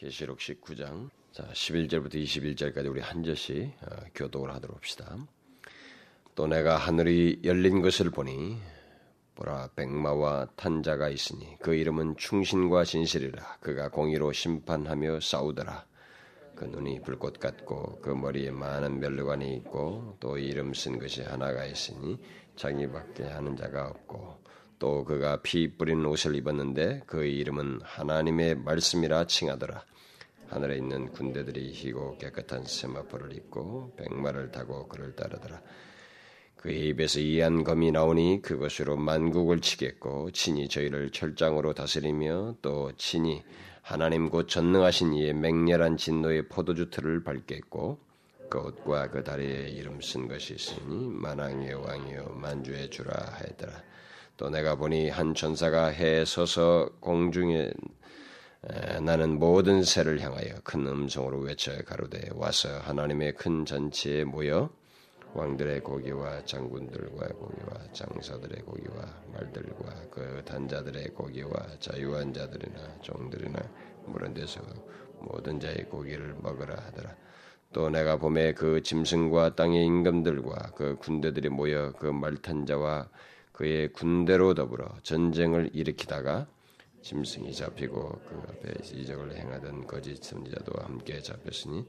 계시록 19장 자 11절부터 21절까지 우리 한 절씩 어, 교독을 하도록 합시다. 또 내가 하늘이 열린 것을 보니 보라 백마와 탄자가 있으니 그 이름은 충신과 진실이라 그가 공의로 심판하며 싸우더라. 그 눈이 불꽃 같고 그 머리에 많은 멸류관이 있고 또 이름 쓴 것이 하나가 있으니 자기밖에 하는 자가 없고 또 그가 피 뿌린 옷을 입었는데 그 이름은 하나님의 말씀이라 칭하더라. 하늘에 있는 군대들이 희고 깨끗한 세마포를 입고 백마를 타고 그를 따르더라. 그의 입에서 이한 검이 나오니 그것으로 만국을 치겠고 친히 저희를 철장으로 다스리며 또 친히 하나님 곧 전능하신 이의 맹렬한 진노의 포도주 틀을 밟겠고 그 옷과 그 다리에 이름 쓴 것이 있으니 만왕의 왕이요 만주의 주라 하였더라. 또 내가 보니 한 전사가 해에 서서 공중에 나는 모든 새를 향하여 큰 음성으로 외쳐 가로되 와서 하나님의 큰 전체에 모여 왕들의 고기와 장군들과 고기와 장사들의 고기와 말들과 그 단자들의 고기와 자유한 자들이나 종들이나 물은 데서 모든 자의 고기를 먹으라 하더라. 또 내가 봄에 그 짐승과 땅의 임금들과 그 군대들이 모여 그 말탄 자와 그의 군대로 더불어 전쟁을 일으키다가 짐승이 잡히고 그 앞에 이적을 행하던 거짓 선지자도 함께 잡혔으니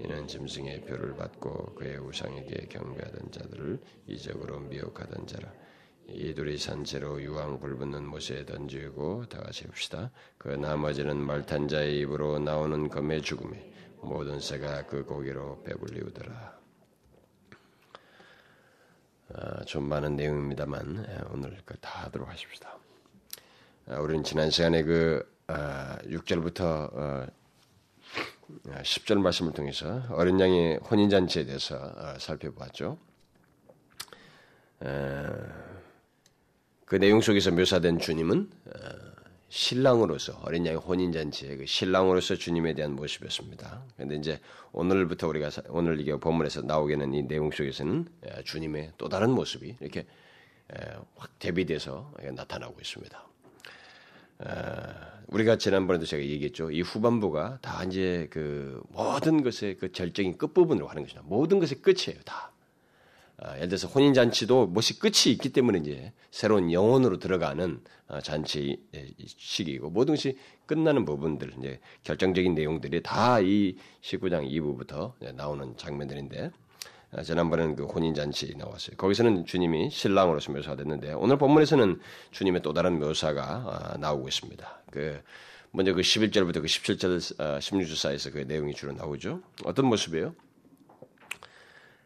이는 짐승의 표를 받고 그의 우상에게 경배하던 자들을 이적으로 미혹하던 자라. 이 둘이 산채로 유황 불붙는 못에 던지고 다 같이 봅시다. 그 나머지는 말탄 자의 입으로 나오는 검의 죽음에 모든 새가 그 고기로 배불리우더라. 아, 좀 많은 내용입니다만 예, 오늘 다 하도록 하십시다. 아, 우리는 지난 시간에 그 아, 6절부터 어, 10절 말씀을 통해서 어린 양의 혼인잔치에 대해서 어, 살펴보았죠. 그 내용 속에서 묘사된 주님은 어, 신랑으로서 어린 양의 혼인잔치의 그 신랑으로서 주님에 대한 모습이었습니다. 그런데 이제 오늘부터 우리가 오늘 이게 본문에서 나오게는 이 내용 속에서는 주님의 또 다른 모습이 이렇게 확 대비돼서 나타나고 있습니다. 우리가 지난번에도 제가 얘기했죠. 이 후반부가 다 이제 그 모든 것의 그 절정인 끝부분으로 하는 것이다. 모든 것의 끝이에요, 다. 아, 예를 들어서 혼인잔치도 무엇이 끝이 있기 때문에 이제 새로운 영혼으로 들어가는 어, 잔치 시기이고 모든 것이 끝나는 부분들, 이제 결정적인 내용들이 다 이 19장 2부부터 나오는 장면들인데 아, 지난번에는 그 혼인잔치 나왔어요. 거기서는 주님이 신랑으로서 묘사가 됐는데 오늘 본문에서는 주님의 또 다른 묘사가 아, 나오고 있습니다. 그 먼저 그 11절부터 그 17절, 16절 사이에서 그 내용이 주로 나오죠. 어떤 모습이에요?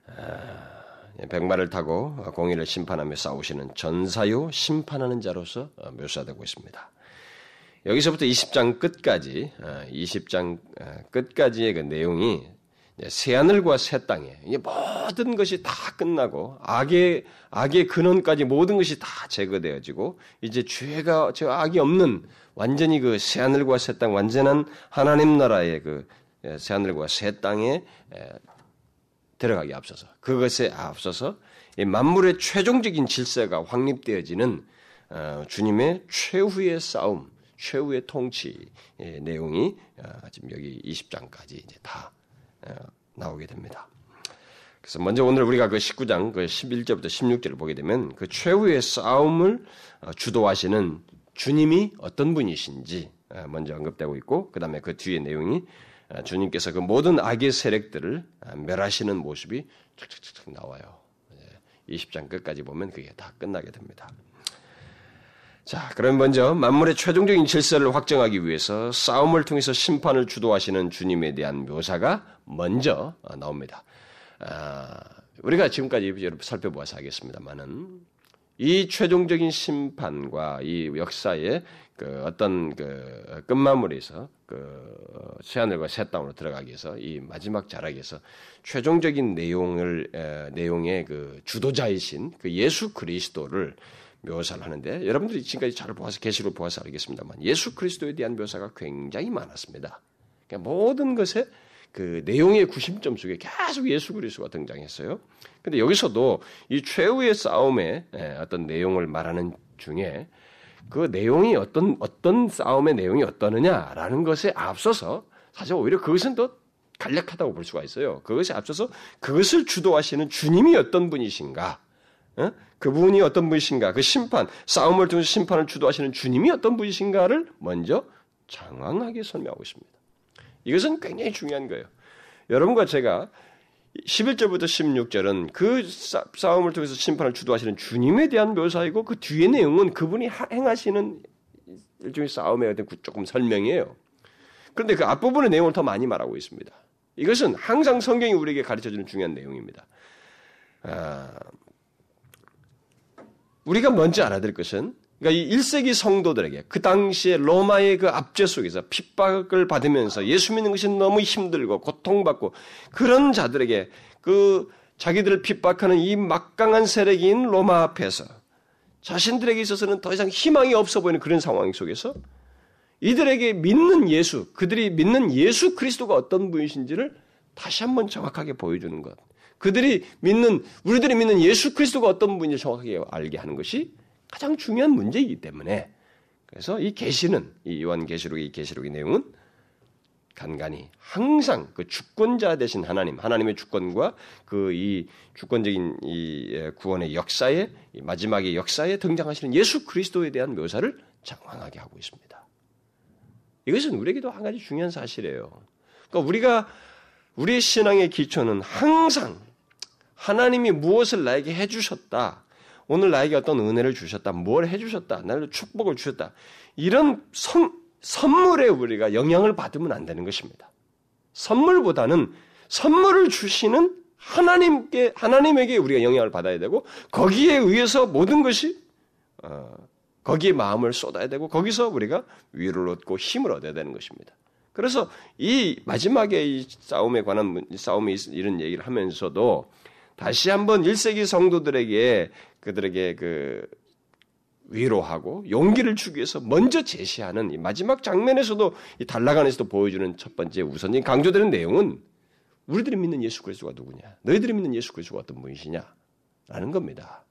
아, 백마를 타고 공의를 심판하며 싸우시는 전사요 심판하는 자로서 어, 묘사되고 있습니다. 여기서부터 20장 끝까지, 20장 끝까지의 그 내용이 새 하늘과 새 땅에 모든 것이 다 끝나고 악의 악의 근원까지 모든 것이 다 제거되어지고 이제 죄가 저 악이 없는 완전히 그 새 하늘과 새 땅 완전한 하나님 나라의 그 새 하늘과 새 땅에 들어가기 앞서서 그것에 앞서서 만물의 최종적인 질서가 확립되어지는 어, 주님의 최후의 싸움, 최후의 통치 내용이 어, 지금 여기 20장까지 이제 다 어, 나오게 됩니다. 그래서 먼저 오늘 우리가 그 19장 그 11절부터 16절을 보게 되면 그 최후의 싸움을 어, 주도하시는 주님이 어떤 분이신지 어, 먼저 언급되고 있고 그 다음에 그 뒤에 내용이 주님께서 그 모든 악의 세력들을 멸하시는 모습이 툭툭툭 나와요. 20장 끝까지 보면 그게 다 끝나게 됩니다. 자, 그럼 먼저 만물의 최종적인 질서를 확정하기 위해서 싸움을 통해서 심판을 주도하시는 주님에 대한 묘사가 먼저 어, 나옵니다. 아, 우리가 지금까지 살펴보아서 하겠습니다만은 이 최종적인 심판과 이 역사의 그 어떤 그 끝마무리에서 그 새하늘과 새 땅으로 들어가기 위해서 이 마지막 자락에서 최종적인 내용을 에, 내용의 그 주도자이신 그 예수 그리스도를 묘사를 하는데 여러분들이 지금까지 잘 보아서 계시로 보아서 알겠습니다만 예수 그리스도에 대한 묘사가 굉장히 많았습니다. 그러니까 모든 것에 그 내용의 구심점 속에 계속 예수 그리스도가 등장했어요. 근데 여기서도 이 최후의 싸움의 예, 어떤 내용을 말하는 중에 그 내용이 어떤 어떤 싸움의 내용이 어떠느냐라는 것에 앞서서 사실 오히려 그것은 더 간략하다고 볼 수가 있어요. 그것에 앞서서 그것을 주도하시는 주님이 어떤 분이신가? 어? 그분이 어떤 분이신가? 그 심판, 싸움을 통해서 심판을 주도하시는 주님이 어떤 분이신가를 먼저 장황하게 설명하고 있습니다. 이것은 굉장히 중요한 거예요. 여러분과 제가 11절부터 16절은 그 싸움을 통해서 심판을 주도하시는 주님에 대한 묘사이고 그 뒤의 내용은 그분이 행하시는 일종의 싸움에 대한 조금 설명이에요. 그런데 그 앞부분의 내용을 더 많이 말하고 있습니다. 이것은 항상 성경이 우리에게 가르쳐주는 중요한 내용입니다. 아, 우리가 먼저 알아야 될 것은 그러니까 이 1세기 성도들에게 그 당시에 로마의 그 압제 속에서 핍박을 받으면서 예수 믿는 것이 너무 힘들고 고통받고 그런 자들에게 그 자기들을 핍박하는 이 막강한 세력인 로마 앞에서 자신들에게 있어서는 더 이상 희망이 없어 보이는 그런 상황 속에서 이들에게 믿는 예수, 그들이 믿는 예수 그리스도가 어떤 분이신지를 다시 한번 정확하게 보여주는 것. 그들이 믿는, 우리들이 믿는 예수 그리스도가 어떤 분인지 정확하게 알게 하는 것이 가장 중요한 문제이기 때문에 그래서 이 계시는 이 요한 계시록의 이 계시록의 내용은 간간히 항상 그 주권자 되신 하나님, 하나님의 주권과 그 이 주권적인 이 예, 구원의 역사에 마지막의 역사에 등장하시는 예수 그리스도에 대한 묘사를 장황하게 하고 있습니다. 이것은 우리에게도 한 가지 중요한 사실이에요. 그러니까 우리가 우리의 신앙의 기초는 항상 하나님이 무엇을 나에게 해주셨다. 오늘 나에게 어떤 은혜를 주셨다. 뭘 해주셨다. 나를 축복을 주셨다. 이런 선, 선물에 우리가 영향을 받으면 안 되는 것입니다. 선물보다는 선물을 주시는 하나님께, 하나님에게 우리가 영향을 받아야 되고, 거기에 의해서 모든 것이, 어, 거기에 마음을 쏟아야 되고, 거기서 우리가 위로를 얻고 힘을 얻어야 되는 것입니다. 그래서 이 마지막에 이 싸움에 관한, 싸움에 이런 얘기를 하면서도 다시 한번 1세기 성도들에게 그들에게 그 위로하고 용기를 주기 위해서 먼저 제시하는 이 마지막 장면에서도 이 단락안에서도 보여주는 첫 번째 우선적인 강조되는 내용은 우리들이 믿는 예수 그리스도가 누구냐? 너희들이 믿는 예수 그리스도가 어떤 분이시냐? 라는 겁니다.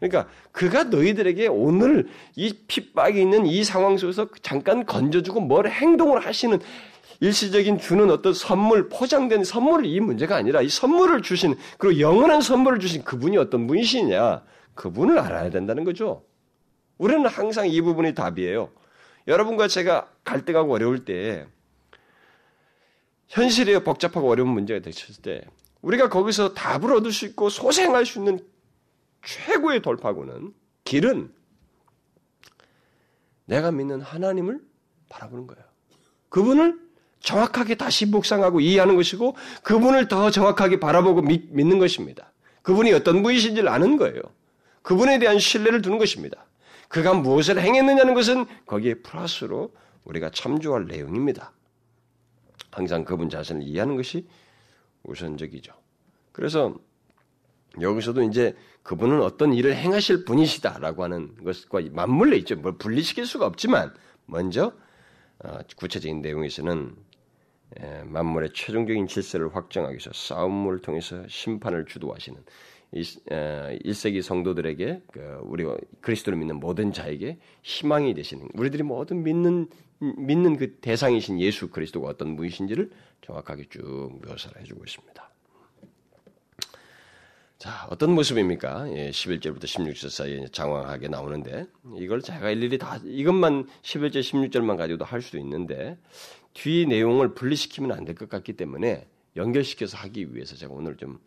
그러니까 그가 너희들에게 오늘 이 핍박이 있는 이 상황 속에서 잠깐 건져주고 뭘 행동을 하시는 일시적인 주는 어떤 선물, 포장된 선물을 이 문제가 아니라 이 선물을 주신, 그리고 영원한 선물을 주신 그분이 어떤 분이시냐, 그분을 알아야 된다는 거죠. 우리는 항상 이 부분이 답이에요. 여러분과 제가 갈등하고 어려울 때, 현실에 복잡하고 어려운 문제가 닥쳤을 때, 우리가 거기서 답을 얻을 수 있고 소생할 수 있는 최고의 돌파구는, 길은 내가 믿는 하나님을 바라보는 거예요. 그분을 정확하게 다시 묵상하고 이해하는 것이고 그분을 더 정확하게 바라보고 믿, 는 것입니다. 그분이 어떤 분이신지를 아는 거예요. 그분에 대한 신뢰를 두는 것입니다. 그가 무엇을 행했느냐는 것은 거기에 플러스로 우리가 참조할 내용입니다. 항상 그분 자신을 이해하는 것이 우선적이죠. 그래서 여기서도 이제 그분은 어떤 일을 행하실 분이시다라고 하는 것과 맞물려 있죠. 뭘 분리시킬 수가 없지만 먼저 어, 구체적인 내용에서는 만물의 최종적인 질서를 확정하기 위해서 싸움을 통해서 심판을 주도하시는 1세기 성도들에게 그 우리 그리스도를 믿는 모든 자에게 희망이 되시는 우리들이 모든 믿는 믿는 그 대상이신 예수 그리스도가 어떤 분이신지를 정확하게 쭉 묘사를 해주고 있습니다. 자, 어떤 모습입니까? 예, 11절부터 16절 사이에 장황하게 나오는데 이걸 제가 일일이 다 이것만 11절 16절만 가지고도 할 수도 있는데 뒤 내용을 분리시키면 안 될 것 같기 때문에 연결시켜서 하기 위해서 제가 오늘 좀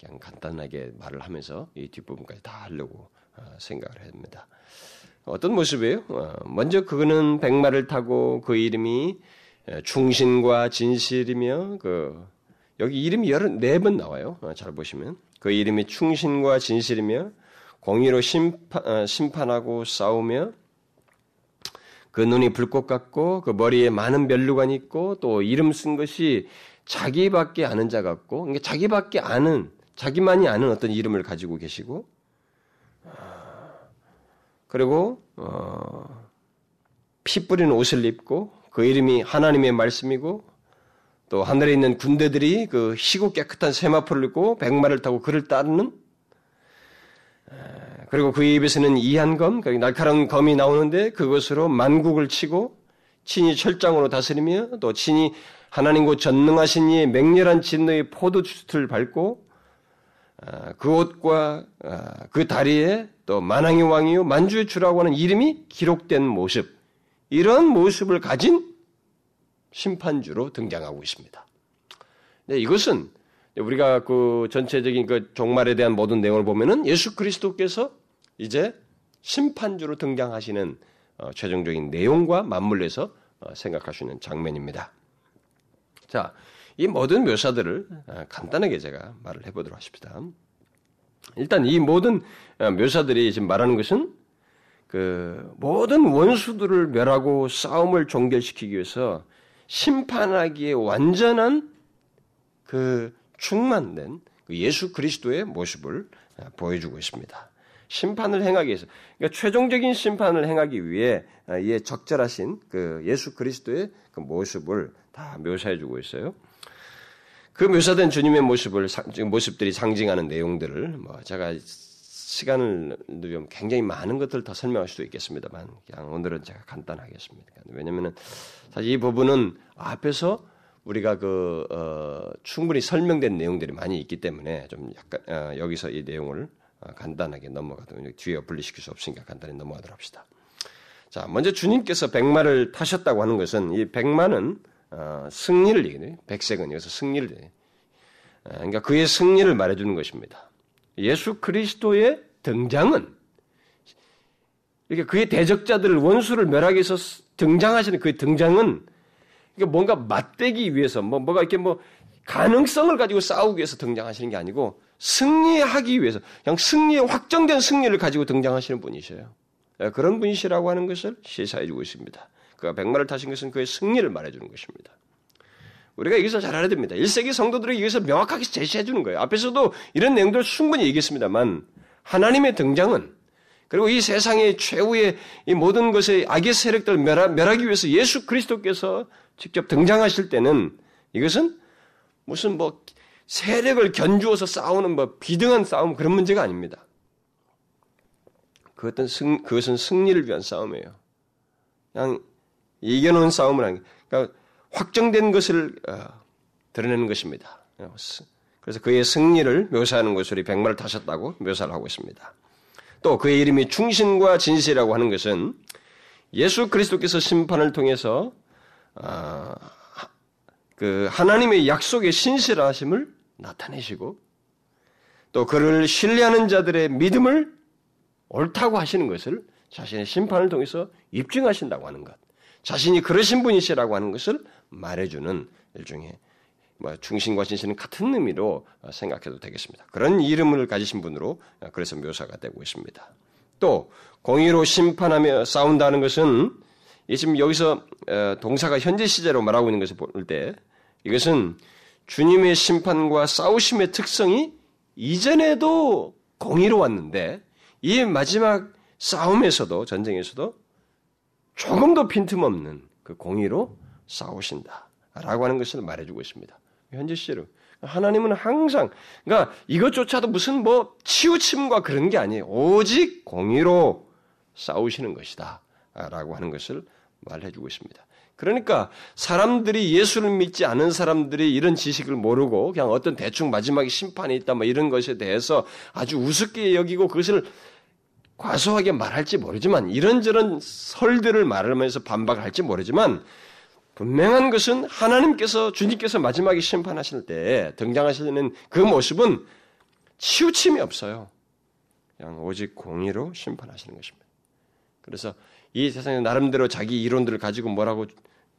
그냥 간단하게 말을 하면서 이 뒷부분까지 다 하려고 어, 생각을 합니다. 어떤 모습이에요? 어, 먼저 그는 백마를 타고 그 이름이 충신과 진실이며 그 여기 이름이 여러 네 번 나와요. 어, 잘 보시면 그 이름이 충신과 진실이며 공의로 심판, 심판하고 싸우며 그 눈이 불꽃 같고 그 머리에 많은 멸류관이 있고 또 이름 쓴 것이 자기밖에 아는 자 같고 그러니까 자기밖에 아는 자기만이 아는 어떤 이름을 가지고 계시고 그리고 어, 피 뿌리는 옷을 입고 그 이름이 하나님의 말씀이고 또 하늘에 있는 군대들이 그 희고 깨끗한 세마포를 입고 백마를 타고 그를 따르는 그리고 그 입에서는 이한 검, 날카로운 검이 나오는데 그것으로 만국을 치고 친히 철장으로 다스리며 또 친히 하나님과 전능하신 이의 맹렬한 진노의 포도주스를 밟고 아, 그 옷과 아, 그 다리에 또 만왕의 왕이요 만주의 주라고 하는 이름이 기록된 모습 이런 모습을 가진 심판주로 등장하고 있습니다. 네, 이것은 우리가 그 전체적인 그 종말에 대한 모든 내용을 보면은 예수 그리스도께서 이제 심판주로 등장하시는 어, 최종적인 내용과 맞물려서 어, 생각할 수 있는 장면입니다. 자, 이 모든 묘사들을 어, 간단하게 제가 말을 해보도록 하십니다. 일단 이 모든 어, 묘사들이 지금 말하는 것은 그 모든 원수들을 멸하고 싸움을 종결시키기 위해서 심판하기에 완전한 그 충만된 그 예수 그리스도의 모습을 어, 보여주고 있습니다. 심판을 행하기 위해서, 그러니까 최종적인 심판을 행하기 위해 이 적절하신 그 예수 그리스도의 그 모습을 다 묘사해 주고 있어요. 그 묘사된 주님의 모습을 모습들이 상징하는 내용들을 뭐 제가 시간을 누리면 굉장히 많은 것들을 더 설명할 수도 있겠습니다만 그냥 오늘은 제가 간단하겠습니다. 왜냐하면 사실 이 부분은 앞에서 우리가 그 어, 충분히 설명된 내용들이 많이 있기 때문에 좀 약간 어, 여기서 이 내용을 어, 간단하게 넘어가도록 뒤에 분리시킬 수 없으니까 간단히 넘어가도록 합시다. 자, 먼저 주님께서 백마를 타셨다고 하는 것은 이 백마는 어, 승리를 얘기해요. 백색은 여기서 승리를 얘기해요. 어, 그러니까 그의 승리를 말해주는 것입니다. 예수 그리스도의 등장은 이렇게 그의 대적자들을 원수를 멸하기 위해서 등장하시는 그의 등장은 뭔가 맞대기 위해서 뭐 뭐가 이렇게 뭐 가능성을 가지고 싸우기 위해서 등장하시는 게 아니고 승리하기 위해서 그냥 승리에 확정된 승리를 가지고 등장하시는 분이셔요. 예, 그런 분이시라고 하는 것을 시사해주고 있습니다. 그가 백마를 타신 것은 그의 승리를 말해주는 것입니다. 우리가 여기서 잘 알아야 됩니다. 1세기 성도들이 여기서 명확하게 제시해 주는 거예요. 앞에서도 이런 내용들을 충분히 얘기했습니다만 하나님의 등장은 그리고 이 세상의 최후의 이 모든 것의 악의 세력들을 멸하기 위해서 예수 그리스도께서 직접 등장하실 때는 이것은 무슨 뭐 세력을 견주어서 싸우는 뭐 비등한 싸움 그런 문제가 아닙니다. 그것은, 승, 그것은 승리를 위한 싸움이에요. 그냥 이겨놓은 싸움을 하는 그러니까 확정된 것을 어, 드러내는 것입니다. 그래서 그의 승리를 묘사하는 것으로 백마를 타셨다고 묘사를 하고 있습니다. 또 그의 이름이 충신과 진실이라고 하는 것은 예수 그리스도께서 심판을 통해서 어, 그 하나님의 약속의 신실하심을 나타내시고 또 그를 신뢰하는 자들의 믿음을 옳다고 하시는 것을 자신의 심판을 통해서 입증하신다고 하는 것. 자신이 그러신 분이시라고 하는 것을 말해주는 일종의 뭐 중심과 진실은 같은 의미로 생각해도 되겠습니다. 그런 이름을 가지신 분으로 그래서 묘사가 되고 있습니다. 또 공의로 심판하며 싸운다는 것은 지금 여기서 어, 동사가 현재 시제로 말하고 있는 것을 볼 때 이것은 주님의 심판과 싸우심의 특성이 이전에도 공의로 왔는데 이 마지막 싸움에서도 전쟁에서도 조금 더 빈틈없는 그 공의로 싸우신다라고 하는 것을 말해주고 있습니다. 현재 시제로 하나님은 항상 그러니까 이것조차도 무슨 뭐 치우침과 그런 게 아니에요. 오직 공의로 싸우시는 것이다라고 하는 것을 말해주고 있습니다. 그러니까 사람들이 예수를 믿지 않은 사람들이 이런 지식을 모르고 그냥 어떤 대충 마지막에 심판이 있다 뭐 이런 것에 대해서 아주 우습게 여기고 그것을 과소하게 말할지 모르지만 이런저런 설들을 말하면서 반박할지 모르지만 분명한 것은 하나님께서 주님께서 마지막에 심판하실 때 등장하시는 그 모습은 치우침이 없어요. 그냥 오직 공의로 심판하시는 것입니다. 그래서 이 세상에 나름대로 자기 이론들을 가지고 뭐라고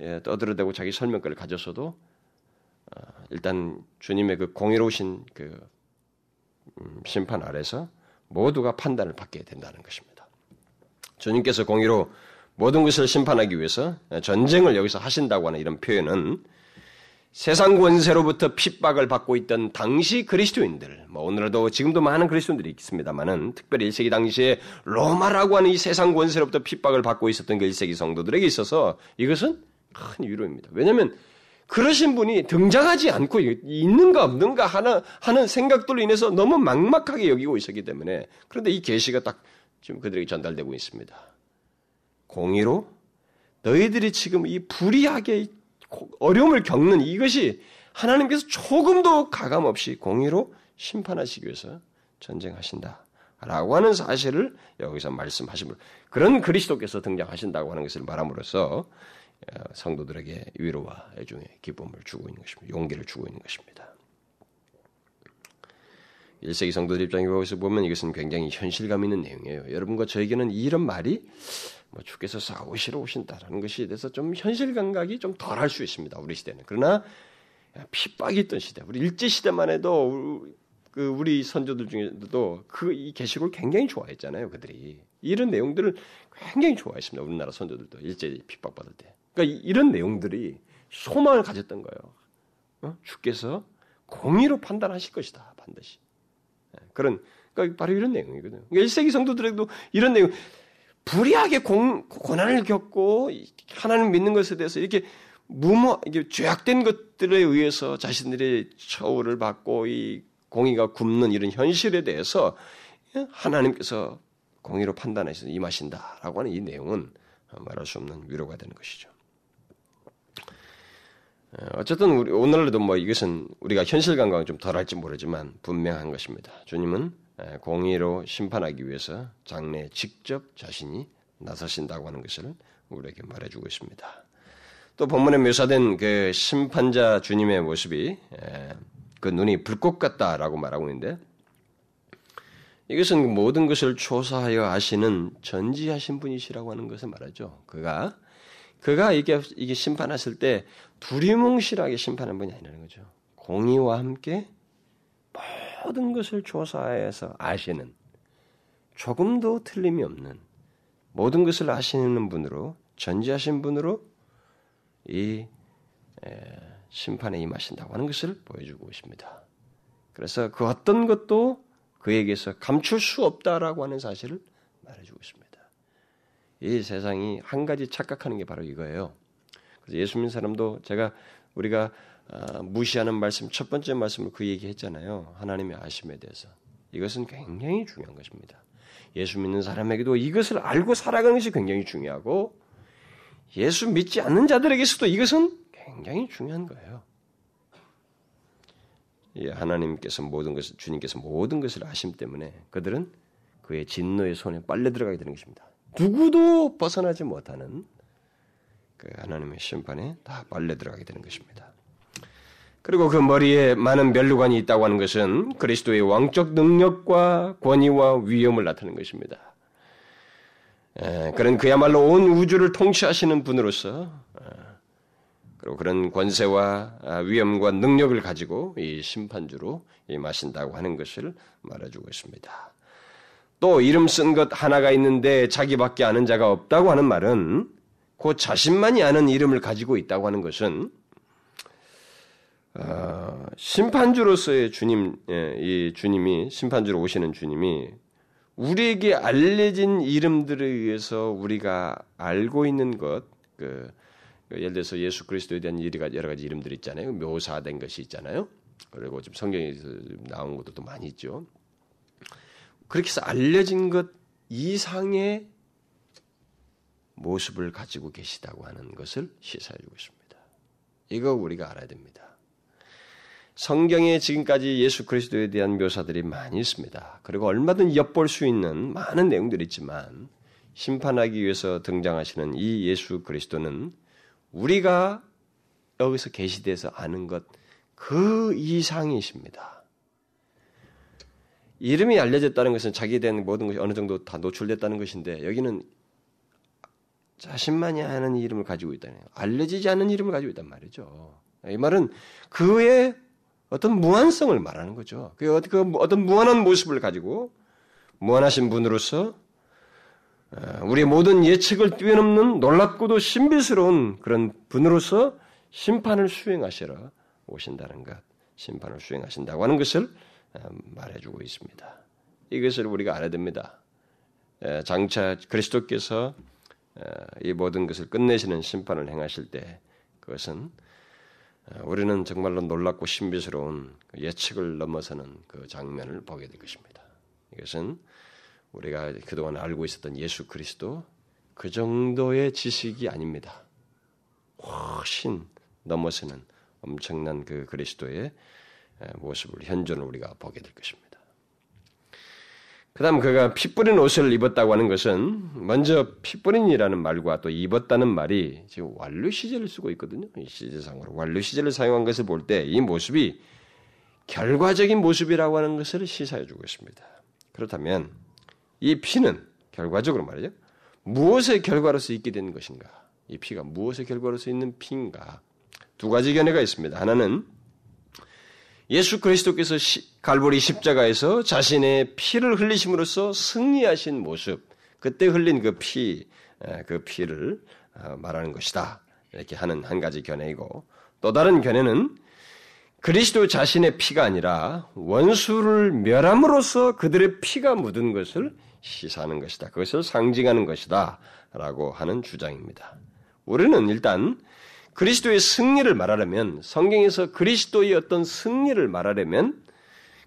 예, 떠들어대고 자기 설명글을 가졌어도 어, 일단 주님의 그 공의로우신 그 음, 심판 아래서 모두가 판단을 받게 된다는 것입니다. 주님께서 공의로 모든 것을 심판하기 위해서 전쟁을 여기서 하신다고 하는 이런 표현은 세상 권세로부터 핍박을 받고 있던 당시 그리스도인들, 뭐 오늘도 지금도 많은 그리스도인들이 있습니다만은 특별히 1세기 당시에 로마라고 하는 이 세상 권세로부터 핍박을 받고 있었던 그 1세기 성도들에게 있어서 이것은 큰 위로입니다. 왜냐하면 그러신 분이 등장하지 않고 있는가 없는가 하나 하는 생각들로 인해서 너무 막막하게 여기고 있었기 때문에 그런데 이 계시가 딱 지금 그들에게 전달되고 있습니다. 공의로 너희들이 지금 이 불의하게 어려움을 겪는 이것이 하나님께서 조금도 가감 없이 공의로 심판하시기 위해서 전쟁하신다. 라고 하는 사실을 여기서 말씀하시므로 그런 그리스도께서 등장하신다고 하는 것을 말함으로써 어, 성도들에게 위로와 애중의 기쁨을 주고 있는 것입니다. 용기를 주고 있는 것입니다. 1세기 성도들 입장에서 보면 이것은 굉장히 현실감 있는 내용이에요. 여러분과 저에게는 이런 말이 뭐 주께서 싸우시러 오신다라는 것에 대해서 좀 현실 감각이 좀 덜할 수 있습니다. 우리 시대는. 그러나 핍박이 있던 시대, 우리 일제 시대만 해도 그 우리 선조들 중에도 그 이 계시록을 굉장히 좋아했잖아요. 그들이 이런 내용들을 굉장히 좋아했습니다. 우리나라 선조들도 일제 핍박받을 때. 그러니까 이런 내용들이 소망을 가졌던 거예요. 어? 주께서 공의로 판단하실 것이다 반드시. 예, 그런 그러니까 바로 이런 내용이거든요. 그러니까 1세기 성도들에게도 이런 내용 불의하게 공, 고난을 겪고 하나님 믿는 것에 대해서 이렇게 무모 이게 죄악된 것들에 의해서 자신들의 처우를 받고 이 공의가 굽는 이런 현실에 대해서 하나님께서 공의로 판단해서 임하신다라고 하는 이 내용은 말할 수 없는 위로가 되는 것이죠. 어쨌든 우리 오늘날도 뭐 이것은 우리가 현실 감각은 좀 덜할지 모르지만 분명한 것입니다. 주님은 공의로 심판하기 위해서 장래에 직접 자신이 나서신다고 하는 것을 우리에게 말해주고 있습니다. 또 본문에 묘사된 그 심판자 주님의 모습이 그 눈이 불꽃 같다라고 말하고 있는데 이것은 모든 것을 조사하여 아시는 전지하신 분이시라고 하는 것을 말하죠. 그가 그가 이게 이게 심판하실 때 두리뭉실하게 심판한 분이 아니라는 거죠. 공의와 함께 모든 것을 조사해서 아시는 조금도 틀림이 없는 모든 것을 아시는 분으로 전지하신 분으로 이 심판에 임하신다고 하는 것을 보여주고 있습니다. 그래서 그 어떤 것도 그에게서 감출 수 없다라고 하는 사실을 말해주고 있습니다. 이 세상이 한 가지 착각하는 게 바로 이거예요. 그래서 예수 믿는 사람도 제가 우리가 어, 무시하는 말씀 첫 번째 말씀을 그 얘기했잖아요. 하나님의 아심에 대해서 이것은 굉장히 중요한 것입니다. 예수 믿는 사람에게도 이것을 알고 살아가는 것이 굉장히 중요하고 예수 믿지 않는 자들에게서도 이것은 굉장히 중요한 거예요. 예, 하나님께서 모든 것을 주님께서 모든 것을 아심 때문에 그들은 그의 진노의 손에 빨려 들어가게 되는 것입니다. 누구도 벗어나지 못하는 그 하나님의 심판에 다 빨려 들어가게 되는 것입니다. 그리고 그 머리에 많은 멸류관이 있다고 하는 것은 그리스도의 왕적 능력과 권위와 위엄을 나타내는 것입니다. 에, 그런 그야말로 온 우주를 통치하시는 분으로서 그리고 그런 권세와 아, 위엄과 능력을 가지고 이 심판주로 임하신다고 하는 것을 말해주고 있습니다. 또 이름 쓴 것 하나가 있는데 자기밖에 아는 자가 없다고 하는 말은 그 자신만이 아는 이름을 가지고 있다고 하는 것은 어, 심판주로서의 주님, 예, 이 주님이 심판주로 오시는 주님이 우리에게 알려진 이름들에 의해서 우리가 알고 있는 것, 그, 그 예를 들어서 예수 그리스도에 대한 여러 가지 이름들이 있잖아요. 묘사된 것이 있잖아요. 그리고 지금 성경에서 나온 것도 많이 있죠. 그렇게 해서 알려진 것 이상의 모습을 가지고 계시다고 하는 것을 시사해주고 있습니다. 이거 우리가 알아야 됩니다. 성경에 지금까지 예수 그리스도에 대한 묘사들이 많이 있습니다. 그리고 얼마든 엿볼 수 있는 많은 내용들이 있지만 심판하기 위해서 등장하시는 이 예수 그리스도는 우리가 여기서 계시돼서 아는 것 그 이상이십니다. 이름이 알려졌다는 것은 자기에 대한 모든 것이 어느 정도 다 노출됐다는 것인데 여기는 자신만이 아는 이름을 가지고 있다는 알려지지 않은 이름을 가지고 있단 말이죠. 이 말은 그의 어떤 무한성을 말하는 거죠. 그 어떤 무한한 모습을 가지고 무한하신 분으로서 어, 우리의 모든 예측을 뛰어넘는 놀랍고도 신비스러운 그런 분으로서 심판을 수행하시러 오신다는 것, 심판을 수행하신다고 하는 것을 말해주고 있습니다. 이것을 우리가 알아야 됩니다. 장차 그리스도께서 이 모든 것을 끝내시는 심판을 행하실 때 그것은 우리는 정말로 놀랍고 신비스러운 그 예측을 넘어서는 그 장면을 보게 될 것입니다. 이것은 우리가 그동안 알고 있었던 예수 그리스도 그 정도의 지식이 아닙니다. 훨씬 넘어서는 엄청난 그 그리스도의 모습을 현존을 우리가 보게 될 것입니다. 그 다음 그가 피 뿌린 옷을 입었다고 하는 것은 먼저 피 뿌린이라는 말과 또 입었다는 말이 지금 완료 시제를 쓰고 있거든요. 이 시제상으로 완료 시제를 사용한 것을 볼 때 이 모습이 결과적인 모습이라고 하는 것을 시사해 주고 있습니다. 그렇다면 이 피는 결과적으로 말이죠. 무엇의 결과로서 있게 된 것인가? 이 피가 무엇의 결과로서 있는 피인가? 두 가지 견해가 있습니다. 하나는 예수 그리스도께서 갈보리 십자가에서 자신의 피를 흘리심으로써 승리하신 모습, 그때 흘린 그 피, 그 피를 어, 말하는 것이다. 이렇게 하는 한 가지 견해이고, 또 다른 견해는 그리스도 자신의 피가 아니라 원수를 멸함으로써 그들의 피가 묻은 것을 시사하는 것이다. 그것을 상징하는 것이다. 라고 하는 주장입니다. 우리는 일단 그리스도의 승리를 말하려면 성경에서 그리스도의 어떤 승리를 말하려면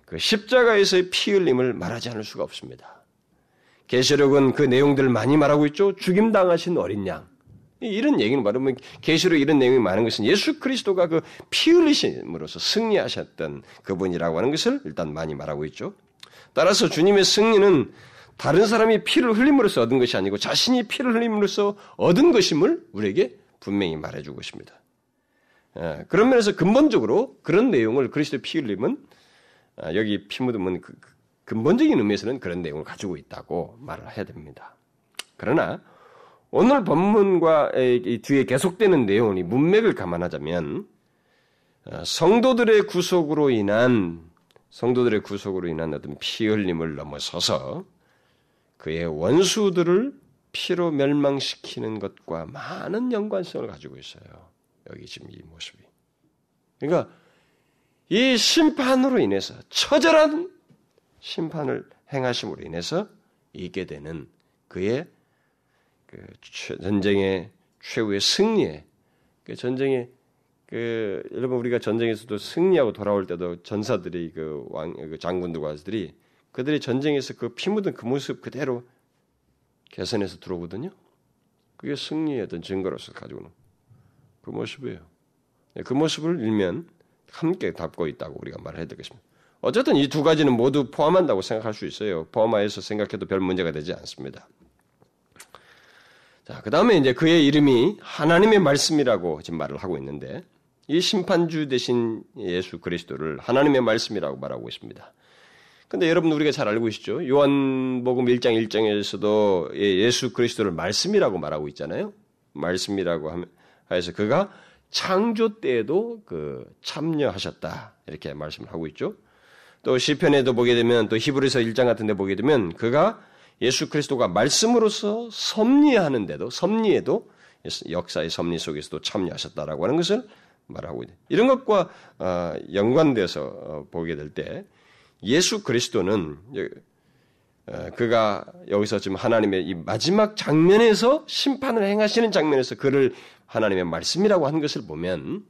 그 십자가에서의 피 흘림을 말하지 않을 수가 없습니다. 계시록은 그 내용들을 많이 말하고 있죠. 죽임 당하신 어린 양. 이런 얘기는 말하면 계시록 이런 내용이 많은 것은 예수 그리스도가 그 피 흘리심으로써 승리하셨던 그분이라고 하는 것을 일단 많이 말하고 있죠. 따라서 주님의 승리는 다른 사람이 피를 흘림으로써 얻은 것이 아니고 자신이 피를 흘림으로써 얻은 것임을 우리에게 분명히 말해주고 있습니다. 예, 그런 면에서 근본적으로 그런 내용을 그리스도 피 흘림은 아, 여기 피 묻음은 그, 그 근본적인 의미에서는 그런 내용을 가지고 있다고 말을 해야 됩니다. 그러나 오늘 본문과 뒤에 계속되는 내용이 문맥을 감안하자면 어, 성도들의 구속으로 인한 성도들의 구속으로 인한 어떤 피 흘림을 넘어서서 그의 원수들을 피로 멸망시키는 것과 많은 연관성을 가지고 있어요. 여기 지금 이 모습이. 그러니까 이 심판으로 인해서 처절한 심판을 행하심으로 인해서 있게 되는 그의 그 전쟁의 최후의 승리에 그 전쟁의 그 여러분 우리가 전쟁에서도 승리하고 돌아올 때도 전사들이 그왕 그 장군들과들이 그들이 전쟁에서 그 피 묻은 그 모습 그대로 개선해서 들어오거든요. 그게 승리의 어떤 증거로서 가지고는 그 모습이에요. 네, 그 모습을 일면 함께 담고 있다고 우리가 말해야 되겠습니다. 어쨌든 이 두 가지는 모두 포함한다고 생각할 수 있어요. 포함하여서 생각해도 별 문제가 되지 않습니다. 자, 그 다음에 이제 그의 이름이 하나님의 말씀이라고 지금 말을 하고 있는데, 이 심판주 대신 예수 그리스도를 하나님의 말씀이라고 말하고 있습니다. 근데 여러분 우리가 잘 알고 계시죠? 요한복음 1장 1장에서도 예, 예수 그리스도를 말씀이라고 말하고 있잖아요. 말씀이라고 하면서 그가 창조 때에도 그 참여하셨다. 이렇게 말씀을 하고 있죠. 또 시편에도 보게 되면 또 히브리서 1장 같은 데 보게 되면 그가 예수 그리스도가 말씀으로서 섭리하는데도 섭리에도 역사의 섭리 속에서도 참여하셨다라고 하는 것을 말하고 있는 이런 것과 어, 연관돼서 어, 보게 될 때 예수 그리스도는 어, 그가 여기서 지금 하나님의 이 마지막 장면에서 심판을 행하시는 장면에서 그를 하나님의 말씀이라고 한 것을 보면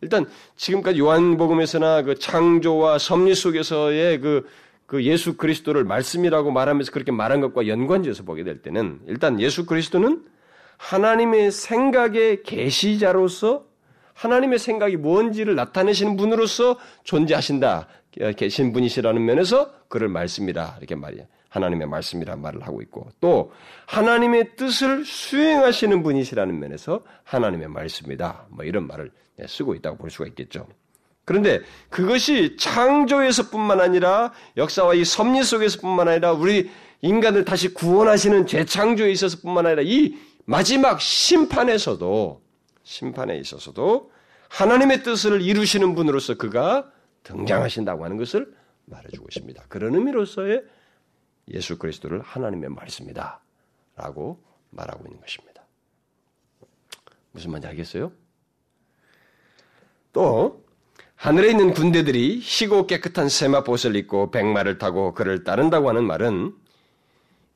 일단 지금까지 요한복음에서나 그 창조와 섭리 속에서의 그, 그 예수 그리스도를 말씀이라고 말하면서 그렇게 말한 것과 연관지어서 보게 될 때는 일단 예수 그리스도는 하나님의 생각의 계시자로서 하나님의 생각이 뭔지를 나타내시는 분으로서 존재하신다. 계신 분이시라는 면에서 그를 말씀이라 이렇게 말이야. 하나님의 말씀이라 말을 하고 있고 또 하나님의 뜻을 수행하시는 분이시라는 면에서 하나님의 말씀이다. 뭐 이런 말을 쓰고 있다고 볼 수가 있겠죠. 그런데 그것이 창조에서뿐만 아니라 역사와 이 섭리 속에서뿐만 아니라 우리 인간을 다시 구원하시는 재창조에 있어서뿐만 아니라 이 마지막 심판에서도 심판에 있어서도 하나님의 뜻을 이루시는 분으로서 그가 등장하신다고 하는 것을 말해주고 있습니다. 그런 의미로서의 예수 그리스도를 하나님의 말씀이다. 라고 말하고 있는 것입니다. 무슨 말인지 알겠어요? 또, 하늘에 있는 군대들이 희고 깨끗한 세마봇을 입고 백마를 타고 그를 따른다고 하는 말은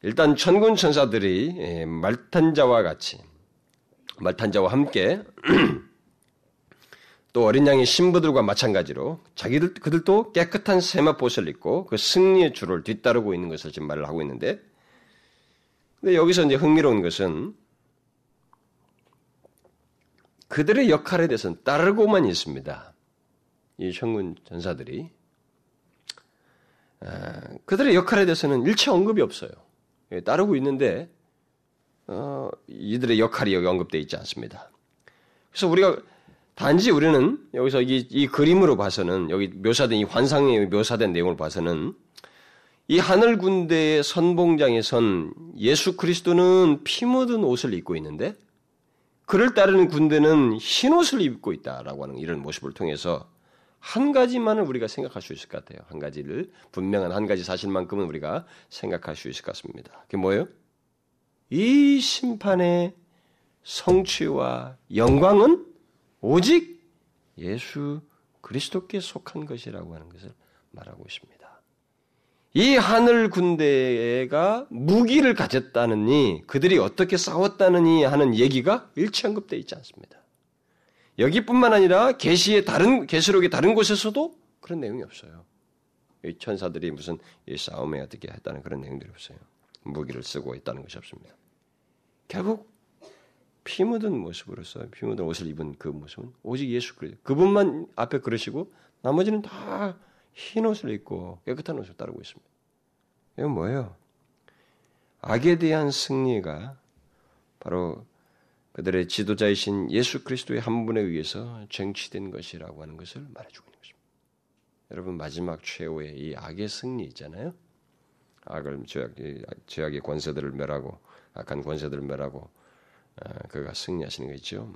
일단 천군 천사들이 예, 말탄자와 같이 말탄자와 함께 또 어린 양의 신부들과 마찬가지로 자기들 그들도 깨끗한 세마봇을 입고 그 승리의 줄을 뒤따르고 있는 것을 지금 말을 하고 있는데 근데 여기서 이제 흥미로운 것은 그들의 역할에 대해서는 따르고만 있습니다. 이 천군 전사들이 아, 그들의 역할에 대해서는 일체 언급이 없어요. 예, 따르고 있는데 어, 이들의 역할이 여기 언급되어 있지 않습니다. 그래서 우리가 단지 우리는 여기서 이, 이 그림으로 봐서는 여기 묘사된 이 환상에 묘사된 내용을 봐서는 이 하늘 군대의 선봉장에 선 예수 그리스도는 피 묻은 옷을 입고 있는데 그를 따르는 군대는 흰 옷을 입고 있다라고 하는 이런 모습을 통해서 한 가지만을 우리가 생각할 수 있을 것 같아요. 한 가지를 분명한 한 가지 사실만큼은 우리가 생각할 수 있을 것 같습니다. 그게 뭐예요? 이 심판의 성취와 영광은 오직 예수 그리스도께 속한 것이라고 하는 것을 말하고 있습니다. 이 하늘 군대가 무기를 가졌다느니 그들이 어떻게 싸웠다느니 하는 얘기가 일치 언급되어 있지 않습니다. 여기뿐만 아니라 계시의 다른 계시록의 다른 곳에서도 그런 내용이 없어요. 이 천사들이 무슨 이 싸움에 어떻게 했다는 그런 내용들이 없어요. 무기를 쓰고 있다는 것이 없습니다. 결국 피 묻은 모습으로서 피 묻은 옷을 입은 그 모습은 오직 예수 그리스도 그분만 앞에 그러시고 나머지는 다 흰 옷을 입고 깨끗한 옷을 따르고 있습니다. 이건 뭐예요? 악에 대한 승리가 바로 그들의 지도자이신 예수 그리스도의 한 분에 의해서 쟁취된 것이라고 하는 것을 말해주고 있는 것입니다. 여러분 마지막 최후의 이 악의 승리 있잖아요. 악을 죄악, 죄악의 권세들을 멸하고 악한 권세들을 멸하고 아, 그가 승리하시는 거 있죠.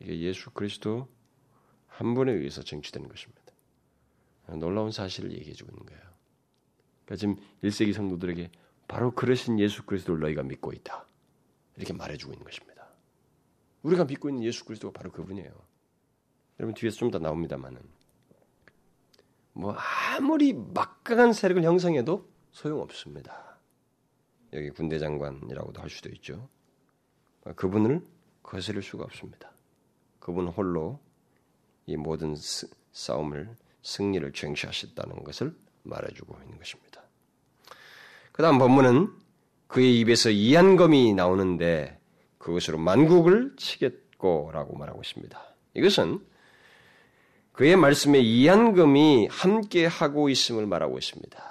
이게 예수 그리스도 한 분에 의해서 쟁취되는 것입니다. 놀라운 사실을 얘기해 주고 있는 거예요. 그러니까 지금 1세기 성도들에게 바로 그러신 예수 그리스도를 너희가 믿고 있다. 이렇게 말해 주고 있는 것입니다. 우리가 믿고 있는 예수 그리스도가 바로 그분이에요. 여러분 뒤에서 좀 더 나옵니다만은 뭐 아무리 막강한 세력을 형성해도 소용없습니다. 여기 군대 장관이라고도 할 수도 있죠. 그분을 거스를 수가 없습니다. 그분 홀로 이 모든 싸움을 승리를 쟁취하셨다는 것을 말해주고 있는 것입니다. 그 다음 본문은 그의 입에서 이한검이 나오는데 그것으로 만국을 치겠고 라고 말하고 있습니다. 이것은 그의 말씀에 이한검이 함께 하고 있음을 말하고 있습니다.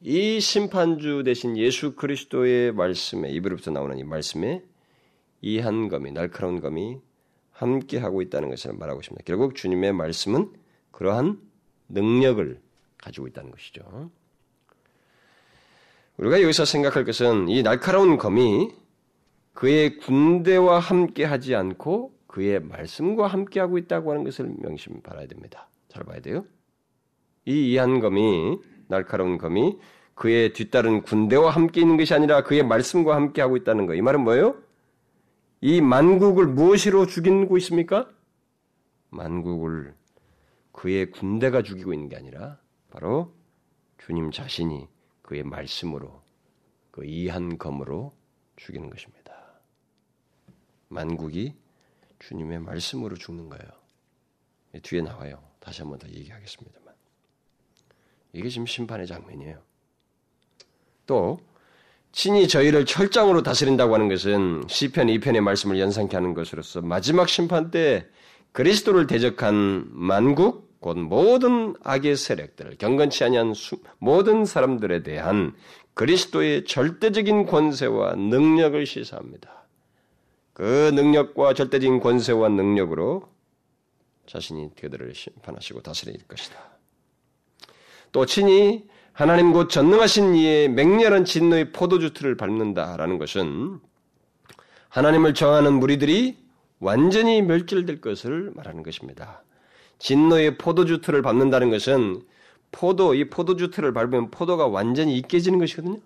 이 심판주 대신 예수 그리스도의 말씀에 입으로부터 나오는 이 말씀에 이한 검이 날카로운 검이 함께 하고 있다는 것을 말하고 있습니다. 결국 주님의 말씀은 그러한 능력을 가지고 있다는 것이죠. 우리가 여기서 생각할 것은 이 날카로운 검이 그의 군대와 함께 하지 않고 그의 말씀과 함께 하고 있다고 하는 것을 명심 바라야 됩니다. 잘 봐야 돼요. 이 이한 검이 날카로운 검이 그의 뒤따른 군대와 함께 있는 것이 아니라 그의 말씀과 함께 하고 있다는 거. 이 말은 뭐예요? 이 만국을 무엇으로 죽이고 있습니까? 만국을 그의 군대가 죽이고 있는 게 아니라 바로 주님 자신이 그의 말씀으로 그 이한 검으로 죽이는 것입니다. 만국이 주님의 말씀으로 죽는 거예요. 뒤에 나와요. 다시 한번 더 얘기하겠습니다만. 이게 지금 심판의 장면이에요. 또 친히 저희를 철장으로 다스린다고 하는 것은 시편 2편의 말씀을 연상케 하는 것으로서 마지막 심판 때 그리스도를 대적한 만국 곧 모든 악의 세력들, 경건치 아니한 모든 사람들에 대한 그리스도의 절대적인 권세와 능력을 시사합니다. 그 능력과 절대적인 권세와 능력으로 자신이 그들을 심판하시고 다스릴 것이다. 또 친히 하나님 곧 전능하신 이의 맹렬한 진노의 포도주 틀을 밟는다라는 것은 하나님을 정하는 무리들이 완전히 멸절될 것을 말하는 것입니다. 진노의 포도주 틀을 밟는다는 것은 포도, 이 포도주 틀을 밟으면 포도가 완전히 익게지는 것이거든요.